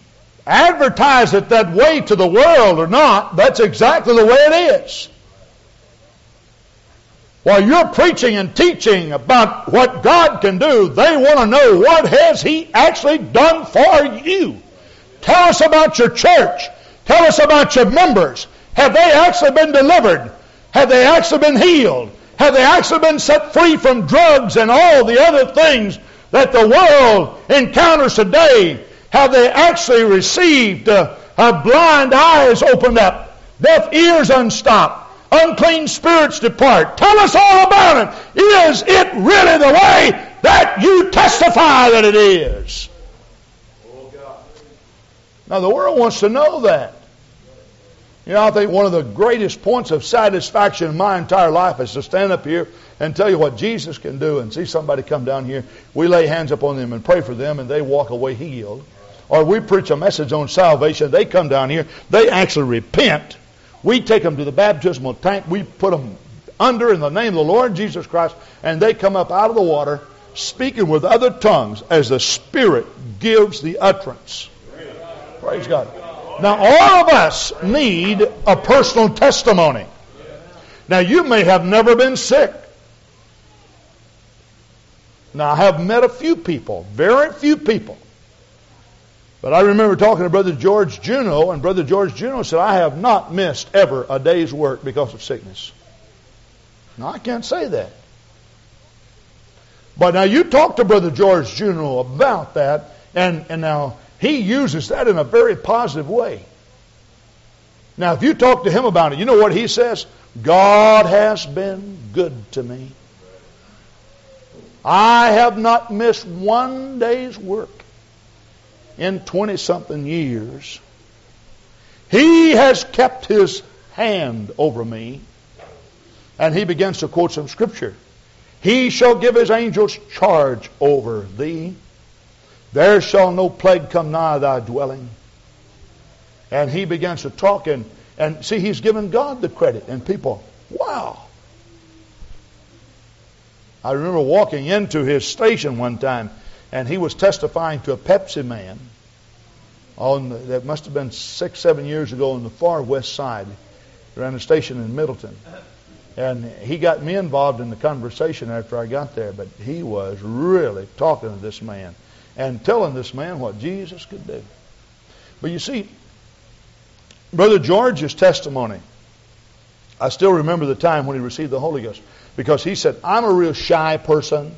advertise it that way to the world or not, that's exactly the way it is. While you're preaching and teaching about what God can do, they want to know what has He actually done for you. Tell us about your church. Tell us about your members. Have they actually been delivered? Have they actually been healed? Have they actually been set free from drugs and all the other things that the world encounters today? Have they actually received uh, uh, blind eyes opened up, deaf ears unstopped, unclean spirits depart? Tell us all about it. Is it really the way that you testify that it is? Now, the world wants to know that. You know, I think one of the greatest points of satisfaction in my entire life is to stand up here and tell you what Jesus can do and see somebody come down here. We lay hands upon them and pray for them and they walk away healed. Or we preach a message on salvation. They come down here. They actually repent. We take them to the baptismal tank. We put them under in the name of the Lord Jesus Christ and they come up out of the water speaking with other tongues as the Spirit gives the utterance. Praise God. Now, all of us need a personal testimony. Now, you may have never been sick. Now, I have met a few people, very few people. But I remember talking to Brother George Juno, and Brother George Juno said, I have not missed ever a day's work because of sickness. Now, I can't say that. But now you talk to Brother George Juno about that, and, and now he uses that in a very positive way. Now, if you talk to him about it, you know what he says? God has been good to me. I have not missed one day's work in 20 something years. He has kept his hand over me. And he begins to quote some scripture. He shall give his angels charge over thee there shall no plague come nigh thy dwelling. And he begins to talk and, and see, he's given God the credit. And people, wow. I remember walking into his station one time and he was testifying to a Pepsi man on the, that must have been six, seven years ago on the far west side. around a station in Middleton. And he got me involved in the conversation after I got there, but he was really talking to this man and telling this man what Jesus could do. But you see, Brother George's testimony, I still remember the time when he received the Holy Ghost because he said, I'm a real shy person.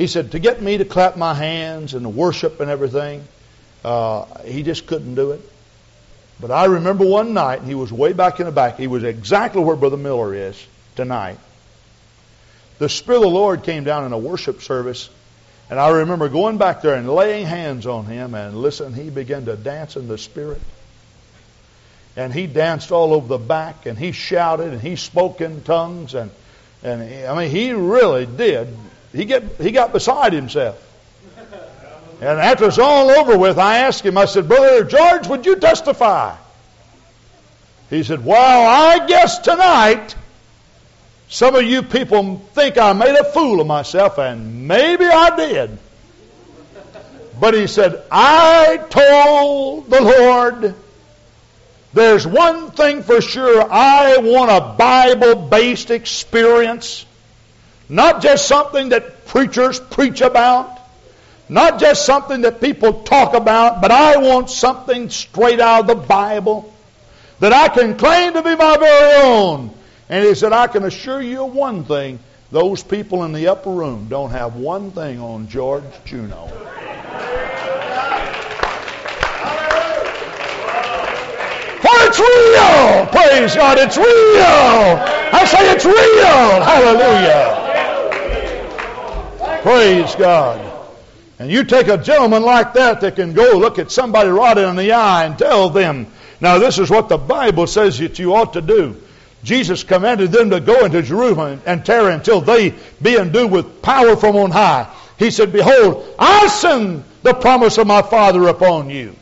He said, to get me to clap my hands and worship and everything, uh, he just couldn't do it. But I remember one night, he was way back in the back. He was exactly where Brother Miller is tonight. The Spirit of the Lord came down in a worship service and I remember going back there and laying hands on him, and listen, he began to dance in the Spirit. And he danced all over the back, and he shouted, and he spoke in tongues, and and I mean, he really did. He get he got beside himself. And after it's all over with, I asked him. I said, "Brother George, would you testify?" He said, "Well, I guess tonight." Some of you people think I made a fool of myself, and maybe I did. But he said, I told the Lord, there's one thing for sure. I want a Bible based experience. Not just something that preachers preach about. Not just something that people talk about, but I want something straight out of the Bible that I can claim to be my very own. And he said, I can assure you of one thing. Those people in the upper room don't have one thing on George Juno. For it's real! Praise God, it's real! I say it's real! Hallelujah! Praise God. And you take a gentleman like that that can go look at somebody right in the eye and tell them, now this is what the Bible says that you ought to do. Jesus commanded them to go into Jerusalem and tarry until they be endued with power from on high. He said, Behold, I send the promise of my Father upon you.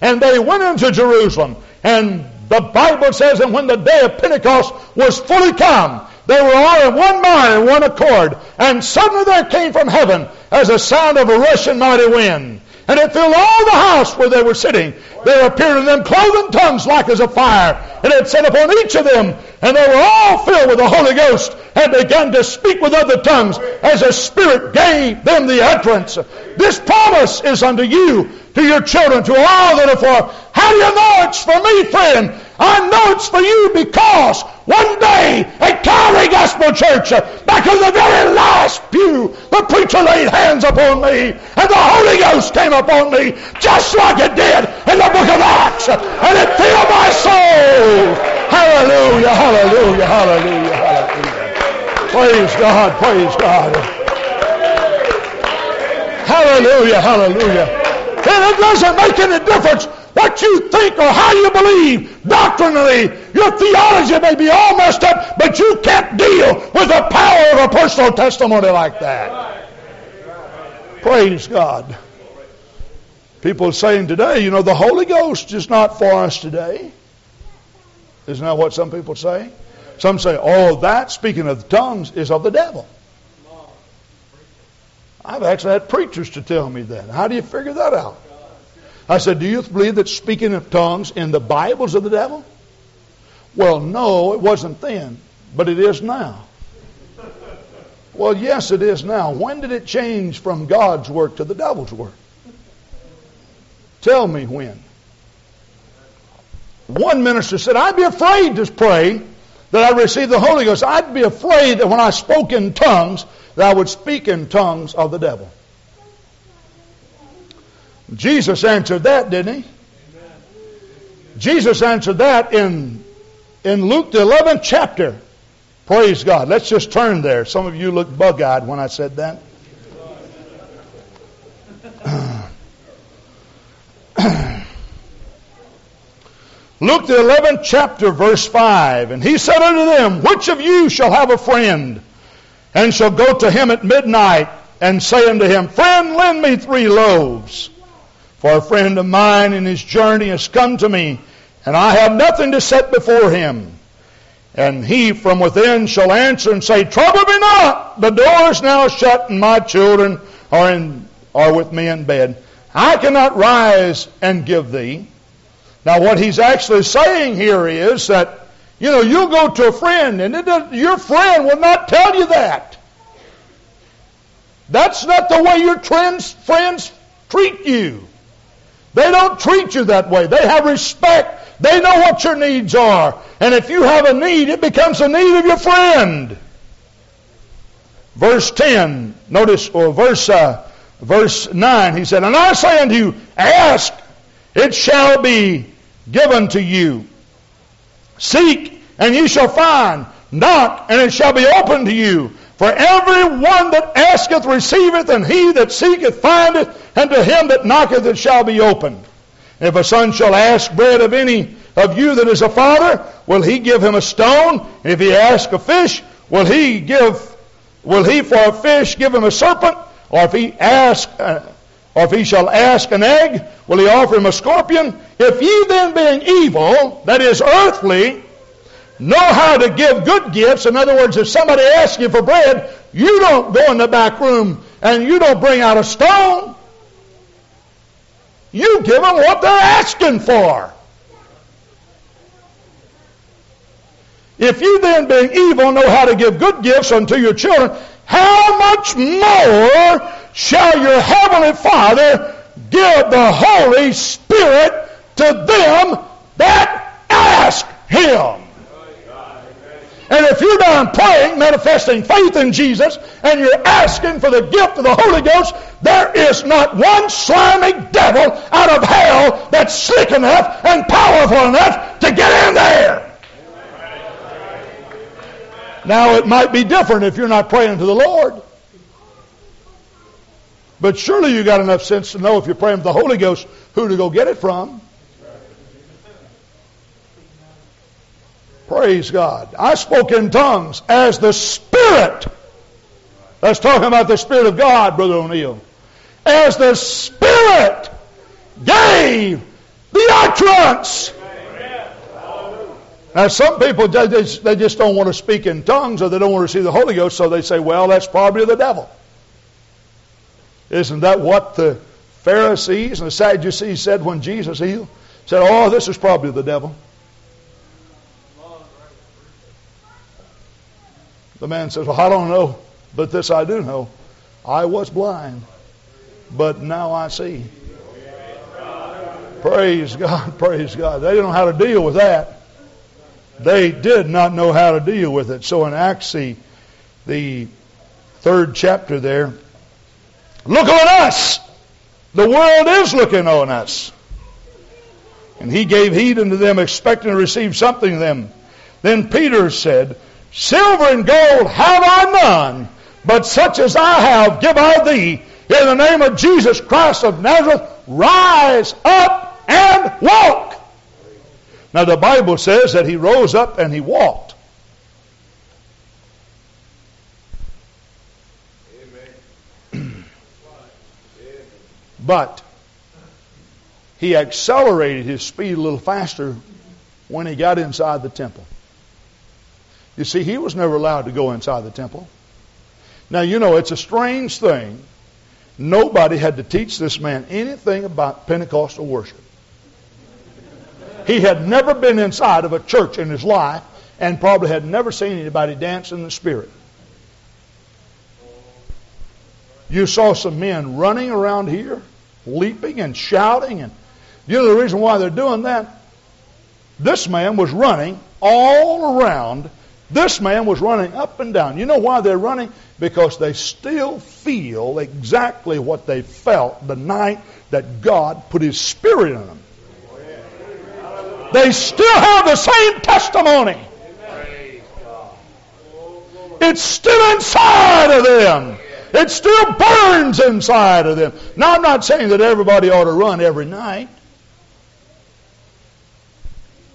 And they went into Jerusalem. And the Bible says, and when the day of Pentecost was fully come, they were all in one mind and one accord. And suddenly there came from heaven as a sound of a rushing mighty wind and it filled all the house where they were sitting. There appeared in them cloven tongues like as a fire, and it set upon each of them, and they were all filled with the Holy Ghost, and began to speak with other tongues as the Spirit gave them the utterance. This promise is unto you, to your children, to all that are for. How do you know it's for me, friend? I know it's for you because one day at Calvary Gospel Church, back in the very last pew, the preacher laid hands upon me and the Holy Ghost came upon me just like it did in the book of Acts. And it filled my soul. Hallelujah, hallelujah, hallelujah, hallelujah. Praise God, praise God. Hallelujah, hallelujah. And it doesn't make any difference what you think or how you believe doctrinally. Your theology may be all messed up, but you can't deal with the power of a personal testimony like that. Praise God. People are saying today, you know, the Holy Ghost is not for us today. Isn't that what some people say? Some say, oh, that, speaking of tongues, is of the devil. I've actually had preachers to tell me that. How do you figure that out? I said, Do you believe that speaking of tongues in the Bibles of the devil? Well, no, it wasn't then, but it is now. Well, yes, it is now. When did it change from God's work to the devil's work? Tell me when. One minister said, I'd be afraid to pray that I receive the Holy Ghost. I'd be afraid that when I spoke in tongues, that I would speak in tongues of the devil. Jesus answered that, didn't he? Jesus answered that in, in Luke the 11th chapter. Praise God. Let's just turn there. Some of you looked bug eyed when I said that. (clears throat) Luke the 11th chapter, verse 5. And he said unto them, Which of you shall have a friend, and shall go to him at midnight, and say unto him, Friend, lend me three loaves? For a friend of mine in his journey has come to me, and I have nothing to set before him. And he from within shall answer and say, Trouble me not, the door is now shut, and my children are, in, are with me in bed. I cannot rise and give thee. Now, what he's actually saying here is that, you know, you'll go to a friend, and your friend will not tell you that. That's not the way your friends, friends treat you. They don't treat you that way. They have respect. They know what your needs are. And if you have a need, it becomes a need of your friend. Verse 10, notice, or verse, uh, verse 9, he said, And I say unto you, ask, it shall be given to you. Seek, and ye shall find. Knock, and it shall be opened to you. For every one that asketh receiveth, and he that seeketh findeth, and to him that knocketh it shall be opened. If a son shall ask bread of any of you that is a father, will he give him a stone? And if he ask a fish, will he give, will he for a fish give him a serpent? Or if he ask, uh, or if he shall ask an egg, will he offer him a scorpion? If ye then being evil, that is earthly, know how to give good gifts. In other words, if somebody asks you for bread, you don't go in the back room and you don't bring out a stone. You give them what they're asking for. If you then, being evil, know how to give good gifts unto your children, how much more shall your heavenly Father give the Holy Spirit to them that ask Him? And if you're done praying, manifesting faith in Jesus, and you're asking for the gift of the Holy Ghost, there is not one slimy devil out of hell that's slick enough and powerful enough to get in there. Now, it might be different if you're not praying to the Lord. But surely you got enough sense to know if you're praying to the Holy Ghost who to go get it from. Praise God. I spoke in tongues as the Spirit. That's talking about the Spirit of God, Brother O'Neill. As the Spirit gave the utterance. Now, some people, they just don't want to speak in tongues or they don't want to see the Holy Ghost, so they say, well, that's probably the devil. Isn't that what the Pharisees and the Sadducees said when Jesus healed, said, Oh, this is probably the devil. The man says, Well, I don't know, but this I do know. I was blind, but now I see. Praise God, (laughs) praise God. They didn't know how to deal with that. They did not know how to deal with it. So in Acts, the, the third chapter there, look on us. The world is looking on us. And he gave heed unto them, expecting to receive something of them. Then Peter said, Silver and gold have I none, but such as I have give I thee. In the name of Jesus Christ of Nazareth, rise up and walk. Now the Bible says that he rose up and he walked. But he accelerated his speed a little faster when he got inside the temple. You see, he was never allowed to go inside the temple. Now, you know, it's a strange thing. Nobody had to teach this man anything about Pentecostal worship. He had never been inside of a church in his life and probably had never seen anybody dance in the Spirit. You saw some men running around here, leaping and shouting. And you know the reason why they're doing that? This man was running all around this man was running up and down. You know why they're running? Because they still feel exactly what they felt the night that God put His Spirit in them. They still have the same testimony. It's still inside of them. It still burns inside of them. Now, I'm not saying that everybody ought to run every night.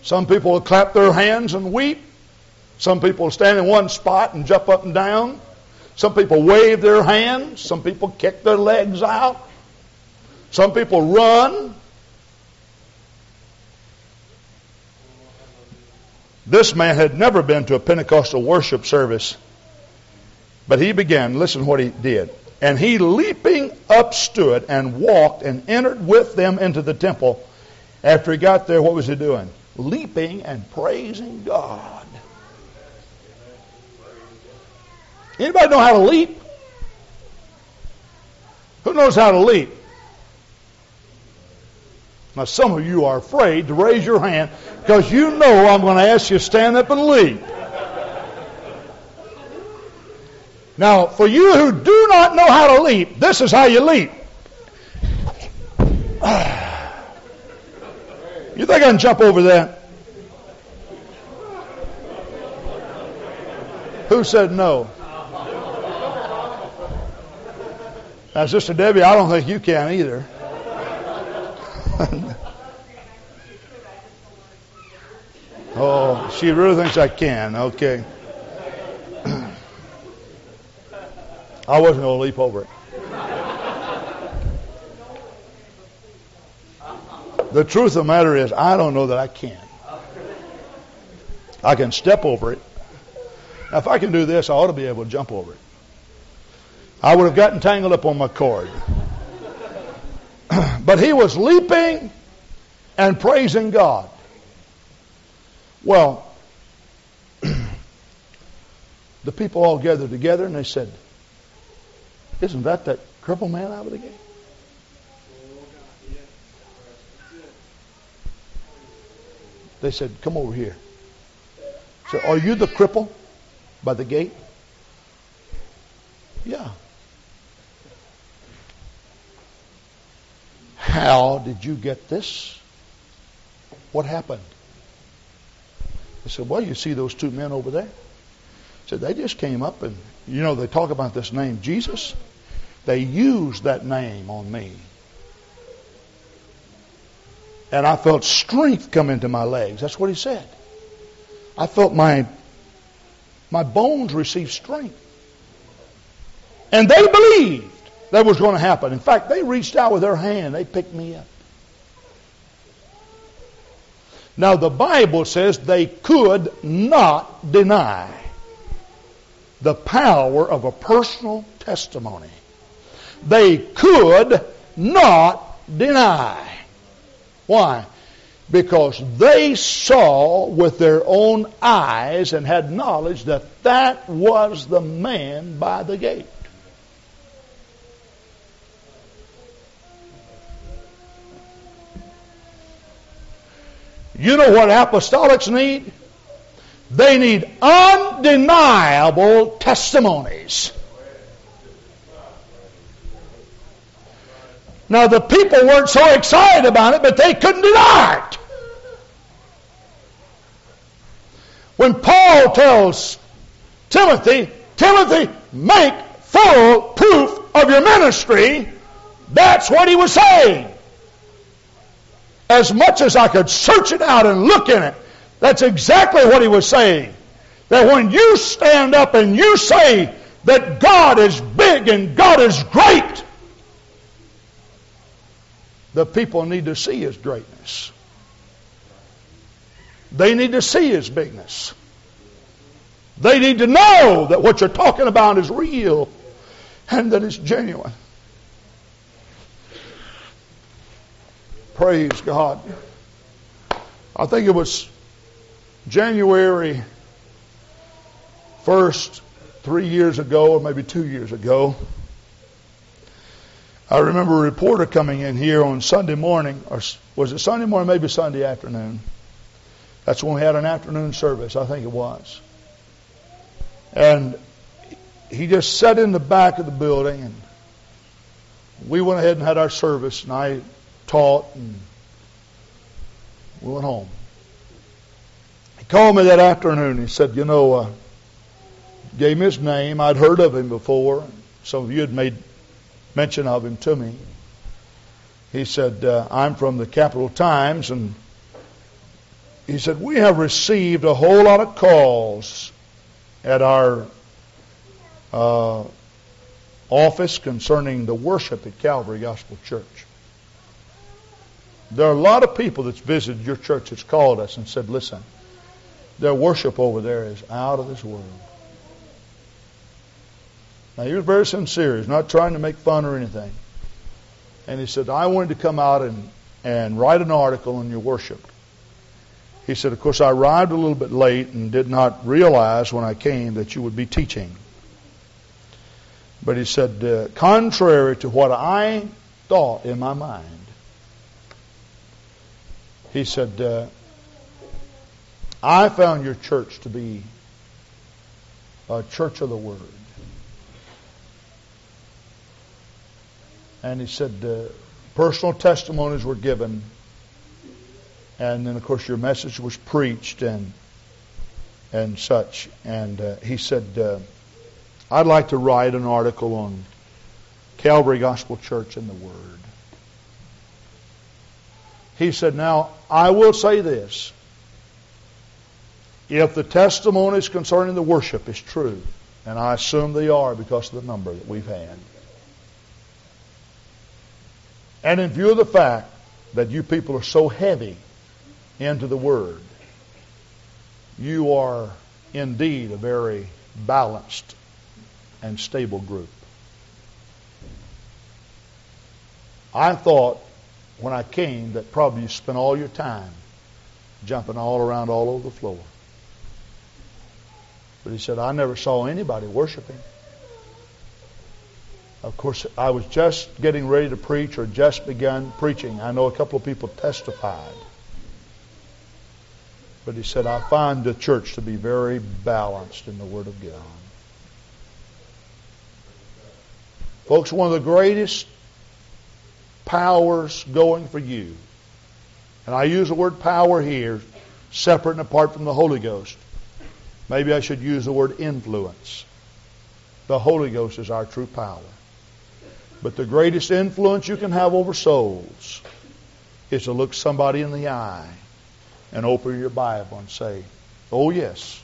Some people will clap their hands and weep. Some people stand in one spot and jump up and down. Some people wave their hands. Some people kick their legs out. Some people run. This man had never been to a Pentecostal worship service, but he began. Listen what he did. And he leaping up stood and walked and entered with them into the temple. After he got there, what was he doing? Leaping and praising God. Anybody know how to leap? Who knows how to leap? Now, some of you are afraid to raise your hand because you know I'm going to ask you to stand up and leap. Now, for you who do not know how to leap, this is how you leap. (sighs) You think I can jump over that? Who said no? Now, Sister Debbie, I don't think you can either. (laughs) oh, she really thinks I can. Okay. I wasn't going to leap over it. The truth of the matter is, I don't know that I can. I can step over it. Now, if I can do this, I ought to be able to jump over it. I would have gotten tangled up on my cord. (clears throat) but he was leaping and praising God. Well, (clears throat) the people all gathered together and they said, Isn't that that crippled man out of the gate? They said, Come over here. So, are you the cripple by the gate? Yeah. How did you get this? What happened? I said, Well, you see those two men over there? Said, They just came up and, you know, they talk about this name, Jesus. They used that name on me. And I felt strength come into my legs. That's what he said. I felt my my bones receive strength. And they believed that was going to happen. In fact, they reached out with their hand, they picked me up. Now, the Bible says they could not deny the power of a personal testimony. They could not deny. Why? Because they saw with their own eyes and had knowledge that that was the man by the gate. You know what apostolics need? They need undeniable testimonies. Now, the people weren't so excited about it, but they couldn't deny it. When Paul tells Timothy, Timothy, make full proof of your ministry, that's what he was saying. As much as I could search it out and look in it, that's exactly what he was saying. That when you stand up and you say that God is big and God is great, the people need to see his greatness. They need to see his bigness. They need to know that what you're talking about is real and that it's genuine. Praise God. I think it was January 1st, three years ago, or maybe two years ago. I remember a reporter coming in here on Sunday morning, or was it Sunday morning, maybe Sunday afternoon? That's when we had an afternoon service, I think it was. And he just sat in the back of the building, and we went ahead and had our service, and I taught, and we went home. He called me that afternoon. He said, You know, uh, gave me his name. I'd heard of him before. Some of you had made mention of him to me. He said, uh, I'm from the Capital Times, and he said, We have received a whole lot of calls at our uh, office concerning the worship at Calvary Gospel Church. There are a lot of people that's visited your church that's called us and said, Listen, their worship over there is out of this world. Now, he was very sincere. He's not trying to make fun or anything. And he said, I wanted to come out and, and write an article on your worship. He said, Of course, I arrived a little bit late and did not realize when I came that you would be teaching. But he said, uh, contrary to what I thought in my mind, he said, uh, I found your church to be a church of the Word. And he said uh, personal testimonies were given. And then, of course, your message was preached and and such. And uh, he said, uh, I'd like to write an article on Calvary Gospel Church and the Word. He said, Now, I will say this. If the testimonies concerning the worship is true, and I assume they are because of the number that we've had, and in view of the fact that you people are so heavy into the Word, you are indeed a very balanced and stable group. I thought when I came that probably you spent all your time jumping all around all over the floor. But he said, I never saw anybody worshiping. Of course, I was just getting ready to preach or just begun preaching. I know a couple of people testified. But he said, I find the church to be very balanced in the Word of God. Folks, one of the greatest powers going for you, and I use the word power here, separate and apart from the Holy Ghost. Maybe I should use the word influence. The Holy Ghost is our true power. But the greatest influence you can have over souls is to look somebody in the eye and open your Bible and say, Oh, yes,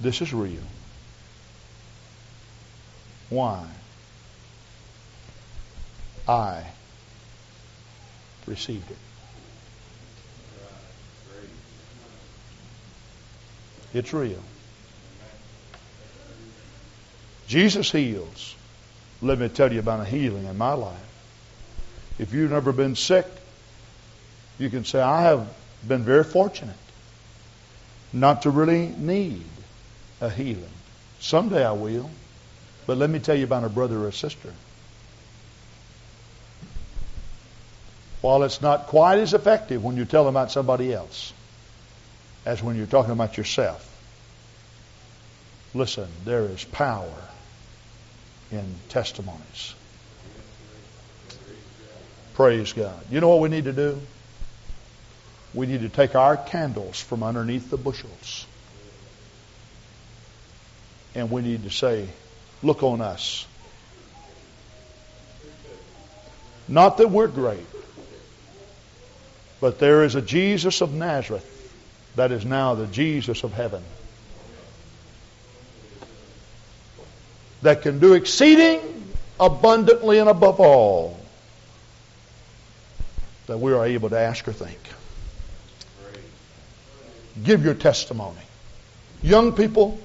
this is real. Why? I received it. It's real. Jesus heals. Let me tell you about a healing in my life. If you've never been sick, you can say, I have been very fortunate not to really need a healing. Someday I will. But let me tell you about a brother or a sister. While it's not quite as effective when you tell them about somebody else as when you're talking about yourself, listen, there is power in testimonies. Praise God. You know what we need to do? We need to take our candles from underneath the bushels. And we need to say, Look on us. Not that we're great, but there is a Jesus of Nazareth that is now the Jesus of heaven that can do exceeding abundantly and above all that we are able to ask or think. Give your testimony. Young people,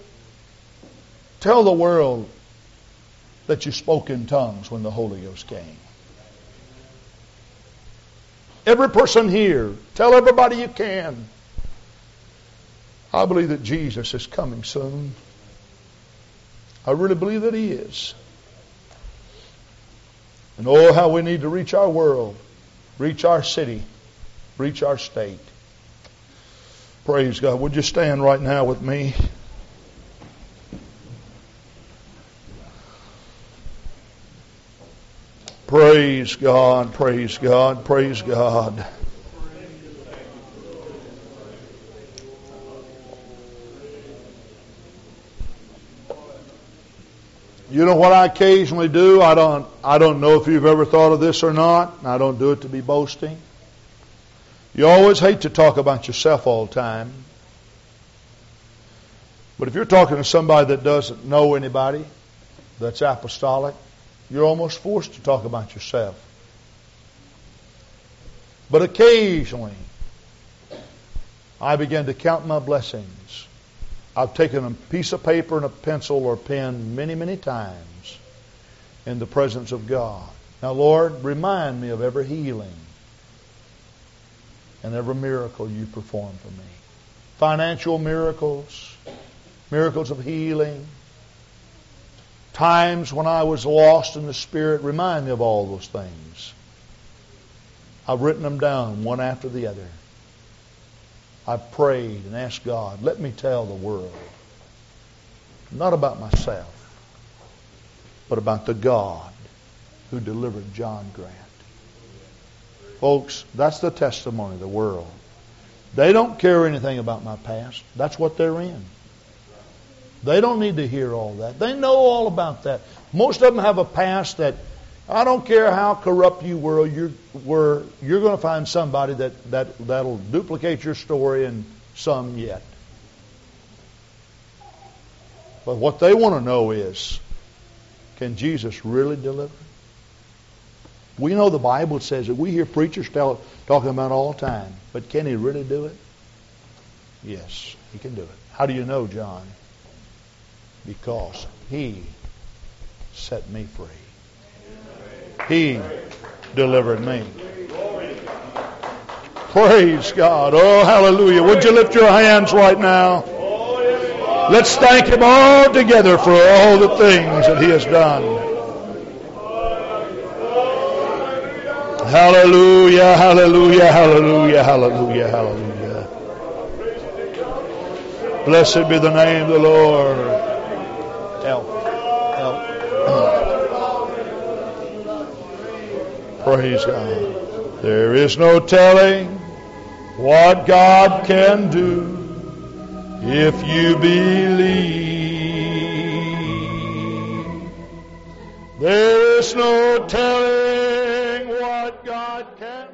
tell the world that you spoke in tongues when the Holy Ghost came. Every person here, tell everybody you can. I believe that Jesus is coming soon. I really believe that He is. And oh, how we need to reach our world, reach our city, reach our state. Praise God. Would you stand right now with me? Praise God, praise God, praise God. You know what I occasionally do? I don't I don't know if you've ever thought of this or not. I don't do it to be boasting. You always hate to talk about yourself all the time. But if you're talking to somebody that doesn't know anybody that's apostolic, you're almost forced to talk about yourself. But occasionally, I begin to count my blessings. I've taken a piece of paper and a pencil or pen many, many times in the presence of God. Now, Lord, remind me of every healing and every miracle you perform for me. Financial miracles, miracles of healing, Times when I was lost in the Spirit, remind me of all those things. I've written them down one after the other. I've prayed and asked God, let me tell the world, not about myself, but about the God who delivered John Grant. Folks, that's the testimony of the world. They don't care anything about my past. That's what they're in. They don't need to hear all that. They know all about that. Most of them have a past that I don't care how corrupt you were, you're, were, you're going to find somebody that, that, that'll duplicate your story and some yet. But what they want to know is, can Jesus really deliver? We know the Bible says it. We hear preachers tell, talking about all the time. But can he really do it? Yes, he can do it. How do you know, John? because He set me free. He delivered me. Praise God. Oh, hallelujah. Would you lift your hands right now? Let's thank Him all together for all the things that He has done. Hallelujah, hallelujah, hallelujah, hallelujah, hallelujah. Blessed be the name of the Lord. Help. Praise God. There is no telling what God can do if you believe. There is no telling what God can.